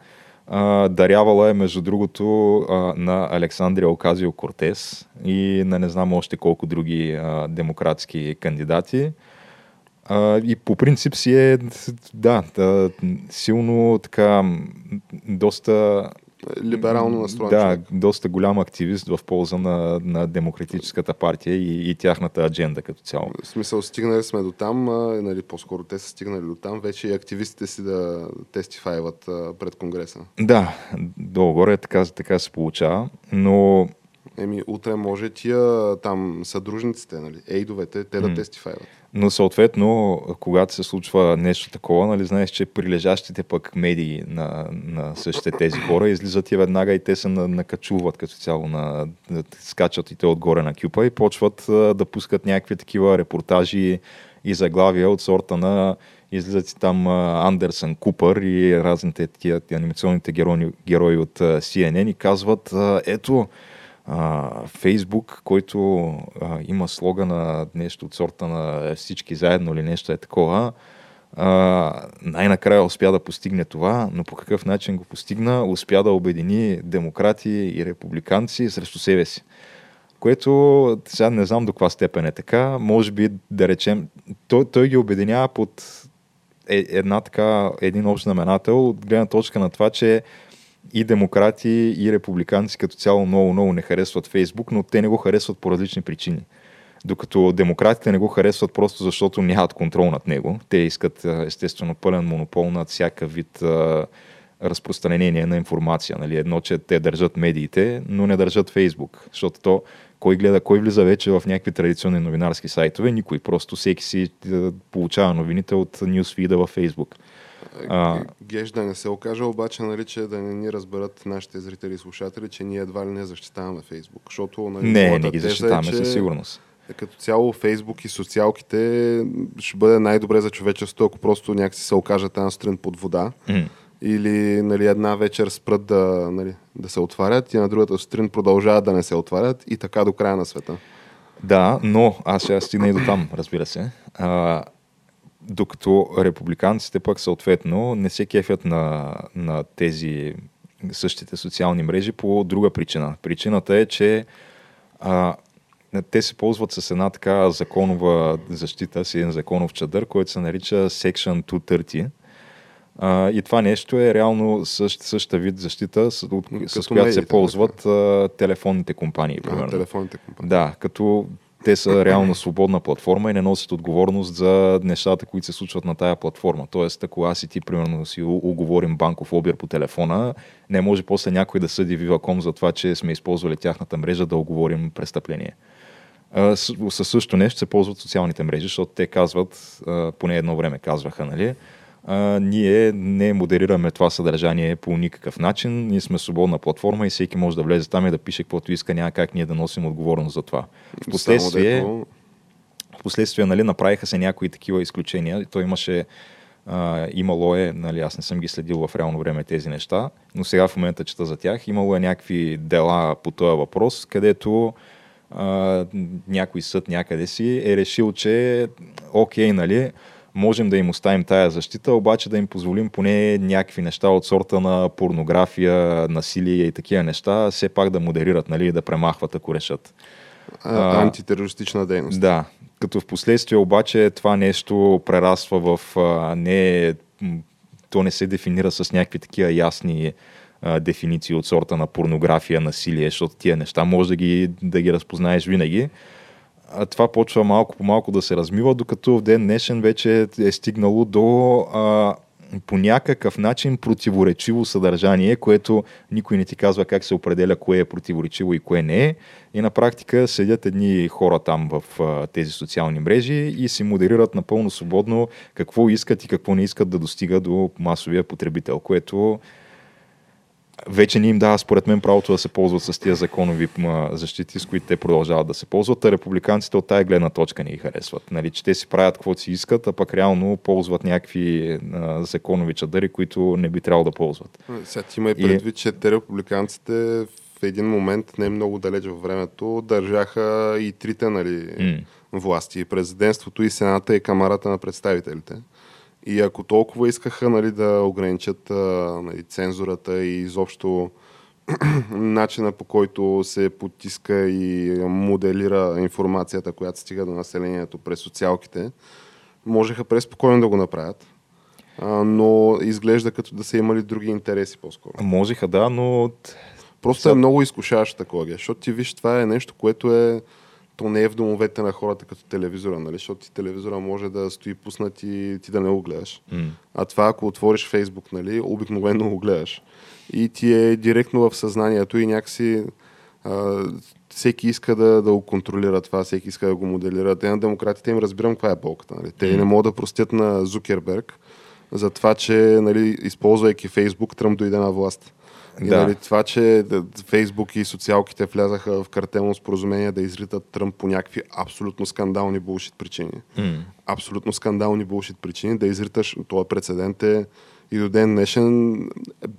А, дарявала е, между другото, на Александрия Оказио Кортес и на не знам още колко други демократски кандидати. И по принцип си е, да, силно така, доста либерално настроен Да, човек. доста голям активист в полза на, на Демократическата партия и, и тяхната адженда като цяло. В смисъл, стигнали сме до там, а, нали, по-скоро те са стигнали до там, вече и активистите си да тестифайват а, пред Конгреса. Да, долу-горе така, така се получава, но Еми, утре може тия там съдружниците, нали, ейдовете, те да М. тестифайват. Но съответно, когато се случва нещо такова, нали, знаеш, че прилежащите пък медии на, на същите тези хора излизат и веднага и те се на- накачуват като цяло, на, скачат и те отгоре на кюпа и почват да пускат някакви такива репортажи и заглавия от сорта на излизат си там Андерсън Купър и разните тия, анимационните герои, герои от CNN и казват, ето, Фейсбук, който а, има слогана нещо от сорта на всички заедно или нещо е такова, а, най-накрая успя да постигне това, но по какъв начин го постигна? Успя да обедини демократи и републиканци срещу себе си. Което сега не знам до каква степен е така. Може би да речем, той, той ги обединява под е, една така, един общ знаменател от гледна точка на това, че и демократи, и републиканци като цяло много, много не харесват Фейсбук, но те не го харесват по различни причини. Докато демократите не го харесват просто защото нямат контрол над него. Те искат естествено пълен монопол над всяка вид а, разпространение на информация. Нали? Едно, че те държат медиите, но не държат Фейсбук. Защото то, кой гледа, кой влиза вече в някакви традиционни новинарски сайтове? Никой. Просто всеки си получава новините от нюсфида във Фейсбук. А. Геш да не се окаже обаче, нали, че да не ни разберат нашите зрители и слушатели, че ние едва ли не защитаваме Фейсбук. Защото нали, Не, не ги теза защитаваме е, че със сигурност. Като цяло Фейсбук и социалките ще бъде най-добре за човечеството, ако просто някакси се окажат една сутрин под вода. М. Или нали, една вечер спрат да, нали, да се отварят и на другата сутрин продължават да не се отварят и така до края на света. Да, но аз ще стигна и до там, разбира се. А, докато републиканците пък съответно не се кефят на, на тези същите социални мрежи по друга причина. Причината е, че а, те се ползват с една така законова защита, с един законов чадър, който се нарича Section 230. А, и това нещо е реално същ, същата вид защита, с, от, с която се ползват а, телефонните компании. А, телефонните компании. Да, като те са реално свободна платформа и не носят отговорност за нещата, които се случват на тая платформа. Тоест, ако аз и ти, примерно, си уговорим банков обир по телефона, не може после някой да съди Viva.com за това, че сме използвали тяхната мрежа да оговорим престъпление. Със същото нещо се ползват социалните мрежи, защото те казват, поне едно време казваха, нали, а, ние не модерираме това съдържание по никакъв начин, ние сме свободна платформа и всеки може да влезе там и да пише каквото иска, няма как ние да носим отговорност за това. Впоследствие, Впоследствие нали, направиха се някои такива изключения. То имаше, а, имало е, нали, аз не съм ги следил в реално време тези неща, но сега в момента чета за тях. Имало е някакви дела по този въпрос, където а, някой съд някъде си е решил, че окей, нали, можем да им оставим тая защита, обаче да им позволим поне някакви неща от сорта на порнография, насилие и такива неща, все пак да модерират, нали, да премахват, ако решат. а, антитерористична дейност. Да, като в последствие обаче това нещо прераства в а, не, то не се дефинира с някакви такива ясни а, дефиниции от сорта на порнография, насилие, защото тия неща може да ги, да ги разпознаеш винаги. Това почва малко по малко да се размива, докато в ден днешен вече е стигнало до а, по някакъв начин противоречиво съдържание, което никой не ти казва как се определя кое е противоречиво и кое не е. И на практика седят едни хора там в а, тези социални мрежи и си модерират напълно свободно какво искат и какво не искат да достига до масовия потребител, което вече не им дава, според мен, правото да се ползват с тия законови защити, с които те продължават да се ползват, а републиканците от тая гледна точка не ги харесват. Нали, че те си правят каквото си искат, а пък реално ползват някакви а, законови чадъри, които не би трябвало да ползват. Сега ти има и И- предвид, че те републиканците в един момент, не много далеч във времето, държаха и трите нали, М. власти. И президентството, и сената, и камарата на представителите. И ако толкова искаха нали, да ограничат нали, цензурата и изобщо начина по който се потиска и моделира информацията, която стига до населението през социалките, можеха преспокойно да го направят. но изглежда като да са имали други интереси по-скоро. Можеха, да, но... Просто е много изкушаващо такова, защото ти виж, това е нещо, което е то не е в домовете на хората като телевизора, нали? защото ти телевизора може да стои пуснат и ти да не го гледаш. Mm. А това, ако отвориш Фейсбук, нали, обикновено го гледаш. И ти е директно в съзнанието и някакси а, всеки иска да, да го контролира това, всеки иска да го моделира. Те на демократите им разбирам каква е болката. Нали? Те mm. не могат да простят на Зукерберг за това, че нали, използвайки Фейсбук, Тръмп дойде на власт. И Да. нали, това, че Фейсбук и социалките влязаха в картелно споразумение да изритат Тръмп по някакви абсолютно скандални булшит причини. М. Абсолютно скандални булшит причини да изриташ, този прецедент е и до ден днешен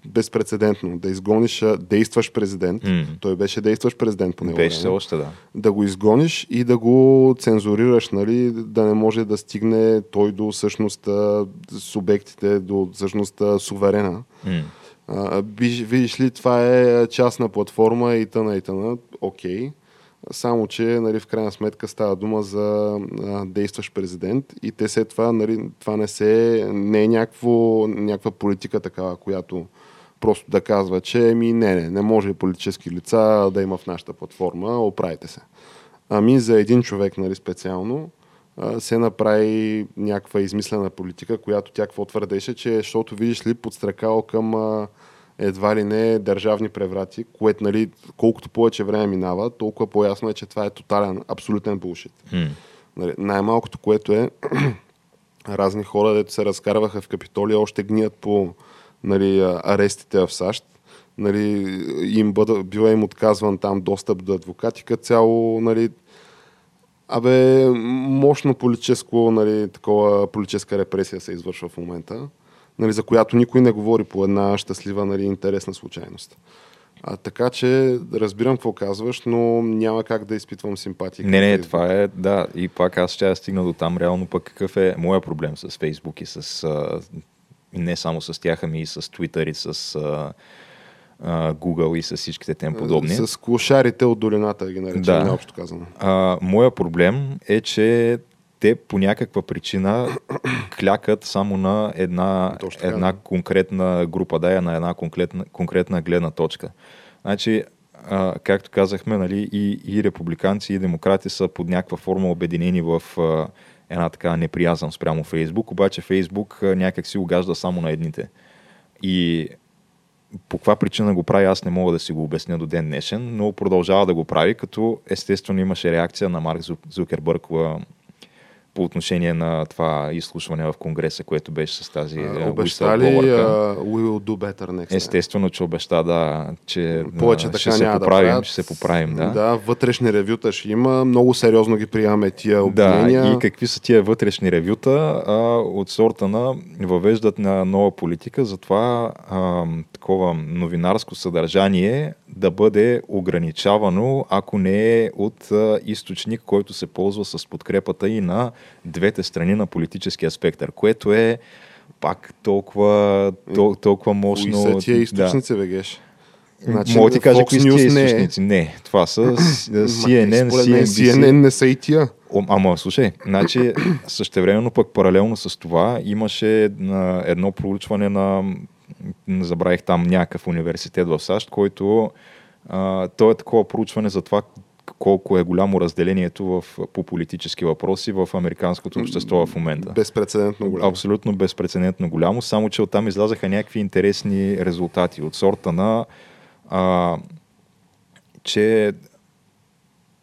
безпредседентно. Да изгониш действащ президент, М. той беше действащ президент по него. Беше време, още, да. да го изгониш и да го цензурираш, нали, да не може да стигне той до всъщност а, субектите, до всъщност а, суверена. М. А, видиш ли, това е частна платформа и тъна и тъна, окей. Само, че нали, в крайна сметка става дума за а, действащ президент и те след това, нали, това не, се, не е някакво, някаква политика такава, която просто да казва, че ми не, не, не може политически лица да има в нашата платформа, оправите се. Ами за един човек нали, специално се направи някаква измислена политика, която тя какво твърдеше, че защото видиш ли подстракал към едва ли не държавни преврати, което нали, колкото повече време минава, толкова по-ясно е, че това е тотален, абсолютен булшит. М. Нали, най-малкото, което е разни хора, дето се разкарваха в Капитолия, още гният по нали, арестите в САЩ. Нали, им бъда, бива им отказван там достъп до адвокати, като цяло нали, Абе, мощно политическо, нали, такова политическа репресия се извършва в момента, нали, за която никой не говори по една щастлива, нали, интересна случайност. А, така че разбирам какво казваш, но няма как да изпитвам симпатия. Не, не, това е, да, и пак аз ще я стигна до там, реално пък какъв е моя проблем с Фейсбук и с, а, не само с тях, ами и с Twitter и с а, Google и с всичките тем подобни. С клошарите от долината, ги наричам, Да. общо казано. А, моя проблем е, че те по някаква причина клякат само на една, Точно една да. конкретна група, да, на една конкретна, конкретна гледна точка. Значи, а, както казахме, нали, и, и републиканци, и демократи са под някаква форма обединени в а, една така неприязън спрямо Фейсбук, обаче Фейсбук някак си угажда само на едните. И по каква причина го прави, аз не мога да си го обясня до ден днешен, но продължава да го прави, като естествено имаше реакция на Марк Зу- Зукербърг по отношение на това изслушване в Конгреса, което беше с тази А, а, Обеща ли uh, We will do better next time? Естествено, че обеща, да, че Повече така ще се да поправим, правят. ще се поправим, да. Да, вътрешни ревюта ще има. Много сериозно ги приемаме тия Да, обвинения. и какви са тия вътрешни ревюта а, от сорта на въвеждат на нова политика, затова а, такова новинарско съдържание да бъде ограничавано, ако не е от а, източник, който се ползва с подкрепата и на двете страни на политическия спектър, което е пак толкова, тол, толкова мощно. Кои са тия да. източници, бе, Геш? Значи, Мога да ти кажа Fox кои са тия не е. източници. Не, това са CNN, CNBC. CNN не са и тия. Ама, слушай, значи, същевременно пък паралелно с това имаше едно проучване на, забравих там някакъв университет в САЩ, който а, то е такова проучване за това колко е голямо разделението в, по политически въпроси в американското общество в момента. Безпредседентно голямо. Абсолютно безпредседентно голямо, само че оттам излязаха някакви интересни резултати от сорта на а, че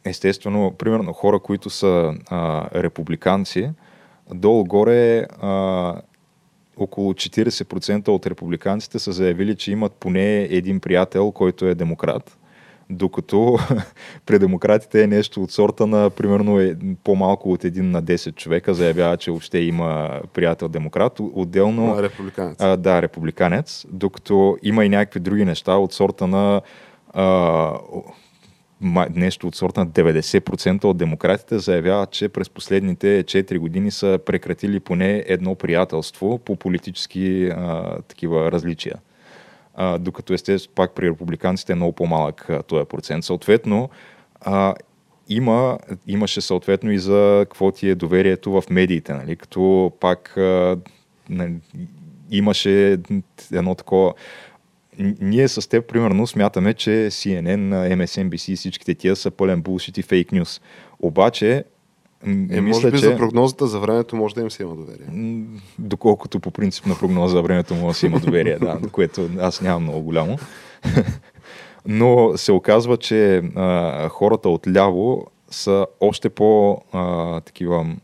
естествено, примерно хора, които са а, републиканци, долу-горе а, около 40% от републиканците са заявили, че имат поне един приятел, който е демократ. Докато при демократите е нещо от сорта на примерно е, по-малко от един на 10 човека заявява, че въобще има приятел демократ. Отделно А, републиканец. а, да, републиканец, докато има и някакви други неща от сорта на а, нещо от сорта на 90% от демократите заявяват, че през последните 4 години са прекратили поне едно приятелство по политически а, такива различия. А, докато естествено пак при републиканците е много по-малък този процент. Съответно, а, има, имаше съответно и за какво ти е доверието в медиите, нали? като пак а, нали, имаше едно такова ние с теб, примерно, смятаме, че CNN, MSNBC и всичките тия са пълен булшит и фейк нюс. Обаче, е, мисля, може би че... за прогнозата за времето може да им се има доверие. Доколкото по принцип на прогноза за времето може да се има доверие, да, което аз нямам много голямо. Но се оказва, че а, хората отляво са още по а, такива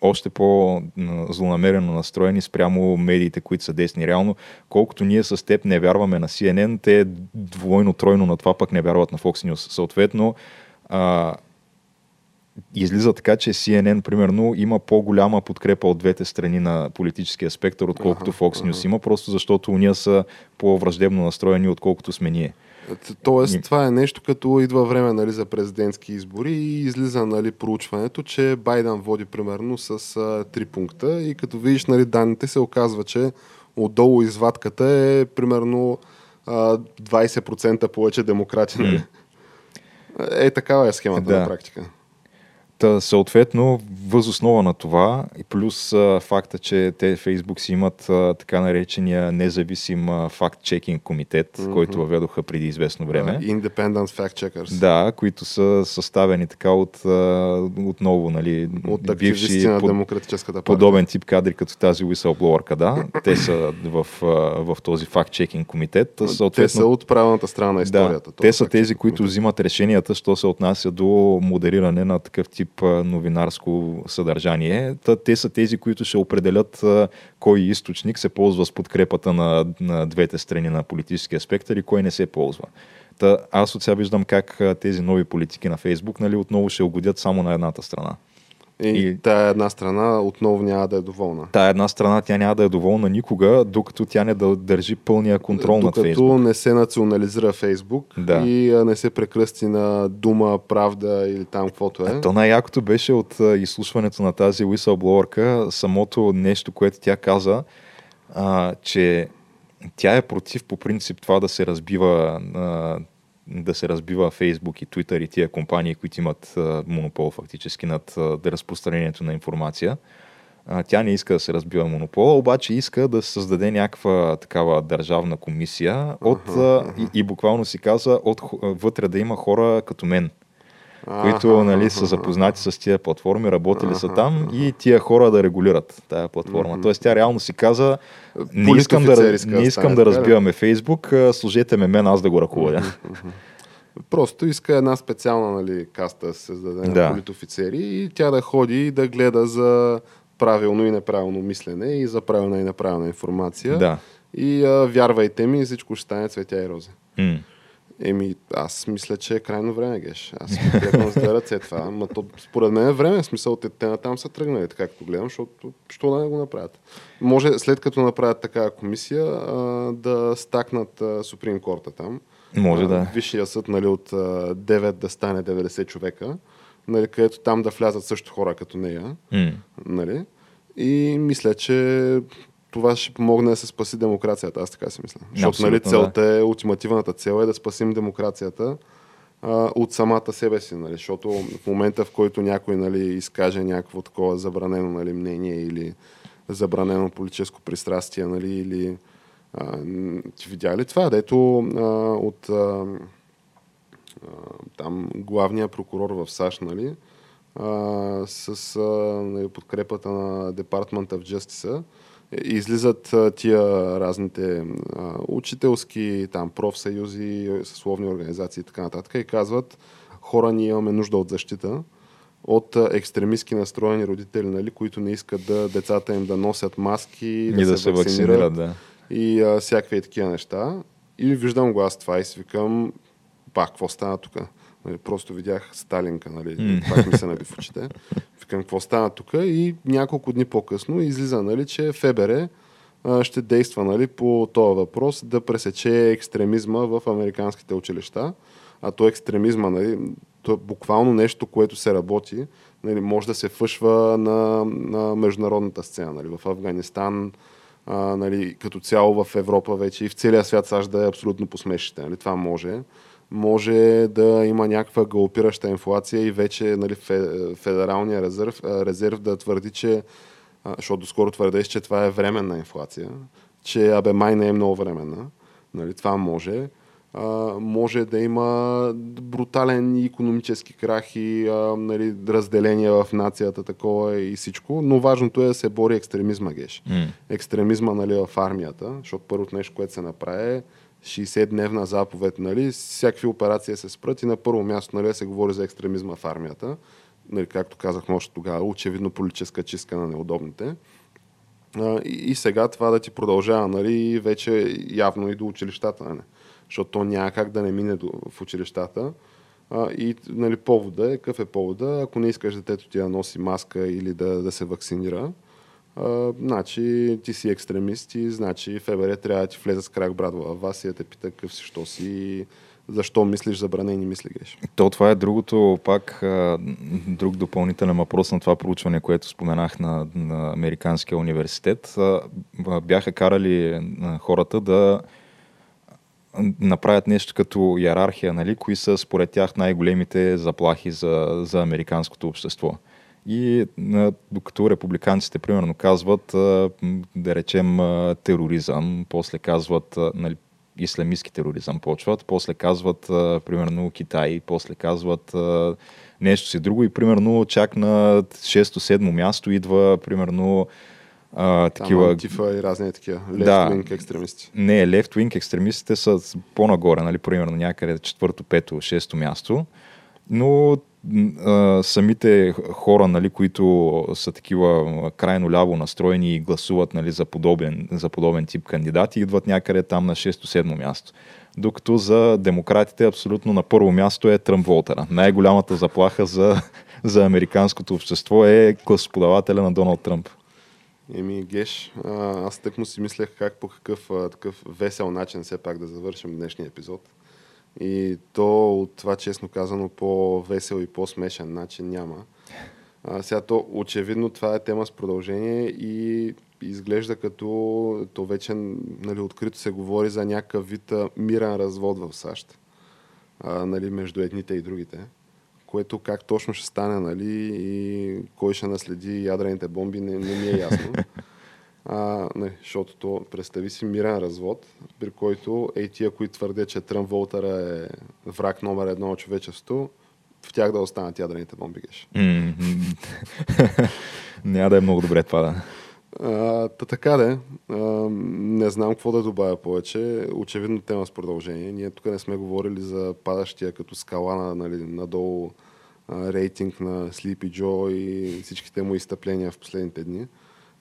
още по-злонамерено настроени спрямо медиите, които са десни. Реално, колкото ние с теб не вярваме на CNN, те двойно-тройно на това пък не вярват на Fox News. Съответно, а, излиза така, че CNN, примерно, има по-голяма подкрепа от двете страни на политическия спектър, отколкото Fox News има, просто защото уния са по-враждебно настроени, отколкото сме ние. Тоест, това е нещо като идва време нали, за президентски избори и излиза нали, проучването, че Байден води примерно с а, три пункта и като видиш нали, данните се оказва, че отдолу извадката е примерно а, 20% повече демократи. Нали? Е, такава е схемата да. на практика. Та, съответно, възоснова на това и плюс а, факта, че те Фейсбук си имат а, така наречения независим факт-чекинг комитет, mm-hmm. който въведоха преди известно време. Uh, independent fact checkers. Да, които са съставени така от а, отново, нали, от бивши на под, демократическата партия. подобен тип кадри като тази whistleblower да. Те са в, в този факт-чекинг комитет. Съответно, те са от правилната страна на историята. Да, те са тези, които взимат решенията, що се отнася до модериране на такъв тип тип новинарско съдържание. Те са тези, които ще определят кой източник се ползва с подкрепата на, на двете страни на политическия спектър и кой не се ползва. Та, аз от сега виждам как тези нови политики на Фейсбук нали, отново ще угодят само на едната страна. И, и тая една страна отново няма да е доволна. Тая една страна тя няма да е доволна никога, докато тя не да държи пълния контрол докато над Фейсбук. Докато не се национализира Фейсбук да. и не се прекръсти на дума, правда или там каквото е. То най-якото беше от изслушването на тази whistleblowerка самото нещо, което тя каза, а, че тя е против по принцип това да се разбива а, да се разбива Фейсбук и Twitter и тия компании, които имат монопол фактически над разпространението на информация. Тя не иска да се разбива монопола, обаче иска да създаде някаква такава държавна комисия от, uh-huh, uh-huh. И, и буквално си каза от, вътре да има хора като мен които нали, са запознати с тия платформи, работили са там и тия хора да регулират тая платформа. Тоест тя реално си каза, не искам да, не искам да разбиваме Фейсбук, служете ме мен, аз да го ръководя. Просто иска една специална нали, каста да се създаде да. на политофицери и тя да ходи и да гледа за правилно и неправилно мислене и за правилна и неправилна информация. Да. И а, вярвайте ми, всичко ще стане цветя и рози. Mm. Еми, аз мисля, че е крайно време, Геш. Аз гледам с две ръце това. Ма то, според мен е време. Смисъл, те, те там са тръгнали, така като гледам, защото що да не го направят. Може след като направят такава комисия а, да стакнат Суприм Корта там. Може а, да. Висшия съд нали, от а, 9 да стане 90 човека, нали, където там да влязат също хора като нея. Mm. Нали? И мисля, че това ще помогне да се спаси демокрацията, аз така си мисля. Защото нали, целта да. е, ултимативната цел е да спасим демокрацията а, от самата себе си, нали, защото в момента, в който някой нали, изкаже някакво такова забранено нали, мнение или забранено политическо пристрастие, нали, или а, ти видя ли това, дето а, от а, а, там главния прокурор в САЩ, нали, а, с а, нали, подкрепата на Department of Justice, излизат тия разните а, учителски, там, профсъюзи, съсловни организации и така нататък и казват, хора, ние имаме нужда от защита от екстремистски настроени родители, нали, които не искат да децата им да носят маски, и да, да се, вакцинират да. и а, всякакви такива неща. И виждам го аз това и си викам, пак, какво стана тук? Нали, просто видях Сталинка, нали, mm. пак ми се наби в очите. Викам, какво стана тук? И няколко дни по-късно излиза, нали, че ФБР ще действа нали, по този въпрос да пресече екстремизма в американските училища. А то екстремизма, нали, то е буквално нещо, което се работи, нали, може да се фъшва на, на международната сцена. Нали, в Афганистан, а, нали, като цяло в Европа вече и в целия свят САЩ да е абсолютно посмешите. Нали, това може може да има някаква галопираща инфлация и вече нали, Федералния резерв, резерв да твърди, че защото доскоро твърдеш, че това е временна инфлация, че абе май не е много временна. Нали, това може. А, може да има брутален економически крах и а, нали, разделение в нацията, такова и всичко, но важното е да се бори екстремизма, геш. Mm. Екстремизма нали, в армията, защото първото нещо, което се направи е 60-дневна заповед, нали, всякакви операции се спрат и на първо място нали, се говори за екстремизма в армията. Нали, както казахме още тогава, очевидно политическа чистка на неудобните. А, и, и сега това да ти продължава, нали, вече явно и до училищата, нали? защото то няма как да не мине до, в училищата. А, и нали, повода е, какъв е повода, ако не искаш детето ти да носи маска или да, да се вакцинира, значи ти си екстремист и значи ФБР трябва да ти влезе с крак брат във вас и да те пита какъв си, що си защо мислиш забранени мисли, геш. То това е другото, пак друг допълнителен въпрос на това проучване, което споменах на, на Американския университет. Бяха карали хората да направят нещо като иерархия, нали, кои са според тях най-големите заплахи за, за американското общество. И докато републиканците, примерно, казват, да речем, тероризъм, после казват, нали, исламистски тероризъм почват, после казват, примерно, Китай, после казват нещо си друго и, примерно, чак на 6-7 място идва, примерно, а, такива... Антифа и разни такива. Left-wing да, екстремисти. Не, left-wing екстремистите са по-нагоре, нали, примерно някъде четвърто, пето, шесто място. Но самите хора, нали, които са такива крайно ляво настроени и гласуват нали, за, подобен, за подобен тип кандидати, идват някъде там на 6-7 място. Докато за демократите абсолютно на първо място е Тръмп Волтера. Най-голямата заплаха за, за американското общество е гласоподавателя на Доналд Тръмп. Еми, Геш, аз тък му си мислех как по какъв такъв весел начин все пак да завършим днешния епизод. И то от това, честно казано, по-весел и по-смешен начин няма. А, сега то, очевидно, това е тема с продължение и изглежда като то вече нали, открито се говори за някакъв вид мирен развод в САЩ а, нали, между едните и другите което как точно ще стане, нали, и кой ще наследи ядрените бомби, не, не ми е ясно. А, не, защото то, представи си мирен развод, при който ей тия, които твърдят, че Тръмп Волтера е враг номер едно от човечеството, в тях да останат ядрените бомби, геш. Няма да е много добре това, да. А, та така де, а, не знам какво да добавя повече. Очевидно тема с продължение. Ние тук не сме говорили за падащия като скала на, нали, надолу а, рейтинг на Sleepy Joe и всичките му изтъпления в последните дни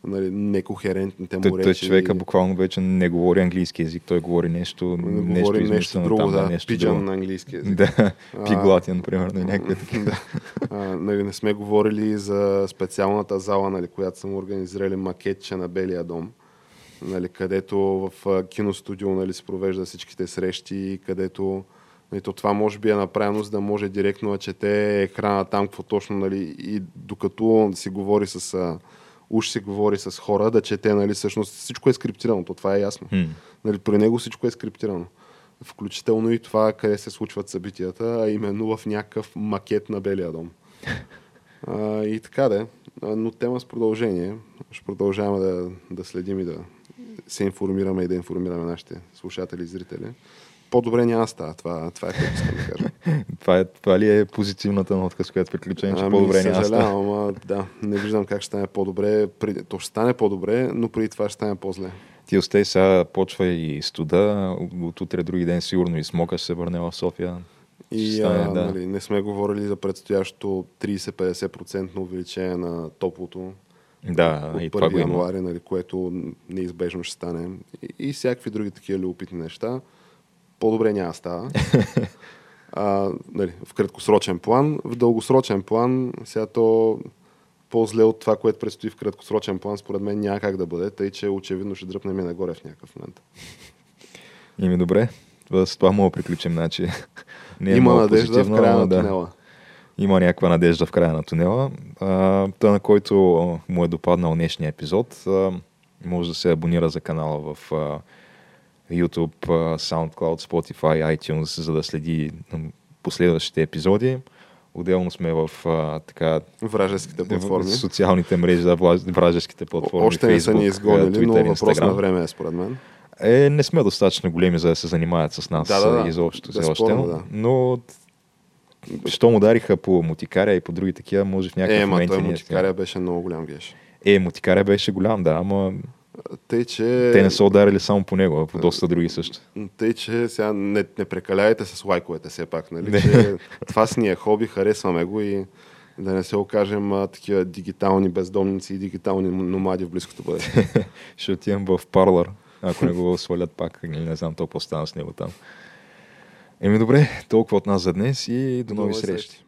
нали, некохерентните му речи. Той човека буквално вече не говори английски язик, той говори нещо, не нещо, говори нещо друго, там, да, нещо пиджан на английски язик. Да, пиглатин, примерно, някакви такива. нали, не сме говорили за специалната зала, нали, която съм организирали макетче на Белия дом, нали, където в киностудио нали, се провежда всичките срещи, където Нали, то това може би е направено, за да може директно да чете екрана там, какво точно, нали, и докато си говори с уж се говори с хора, да чете, нали, всъщност всичко е скриптирано, то това е ясно. Mm. Нали, при него всичко е скриптирано. Включително и това, къде се случват събитията, а именно в някакъв макет на Белия дом. А, и така да но тема с продължение. Ще продължаваме да, да следим и да се информираме и да информираме нашите слушатели и зрители по-добре няма да става. Това, това е което искам да кажа. това, е, това ли е позитивната нотка, с която приключваме, че ами, по-добре няма да става? Ама, да, не виждам как ще стане по-добре. То ще стане по-добре, но преди това ще стане по-зле. Ти остай сега, почва и студа, от утре други ден сигурно и смока ще се върне в София. И стане, а, да. нали, не сме говорили за предстоящото 30-50% увеличение на топлото. Да, от и 1 януари, нали, което неизбежно ще стане. И, и всякакви други такива любопитни неща по-добре няма става. а, нали, в краткосрочен план. В дългосрочен план, сега то по-зле от това, което предстои в краткосрочен план, според мен няма как да бъде, тъй че очевидно ще дръпнем и нагоре в някакъв момент. Ими добре, с това мога да приключим. Значи, не е Има надежда в края на тунела. Има някаква надежда в края на тунела. А, та, на който му е допаднал днешния епизод, а, може да се абонира за канала в а, YouTube, SoundCloud, Spotify, iTunes, за да следи последващите епизоди. Отделно сме в а, така, Вражеските платформи. в социалните мрежи, да, вражеските платформи. Още не са ни изгонили, но Twitter, въпрос на Instagram. време е според мен. Е, не сме достатъчно големи, за да се занимават с нас Да, да, да. изобщо все още. да. Но що му дариха по мутикаря и по други такива, може в някакъв Е, момент той и ние мутикаря беше много голям геш. Е, мутикаря беше голям, да, ама Тъй, че... те не са ударили само по него, а по доста други също. Тъй, че сега не, не прекаляйте с лайковете все пак, нали? Не. Че това си ни е хоби, харесваме го и да не се окажем а, такива дигитални бездомници и дигитални номади в близкото бъдеще. Ще отидем в парлър, ако не го свалят пак, или не знам то какво стана с него там. Еми добре, толкова от нас за днес и до нови срещи.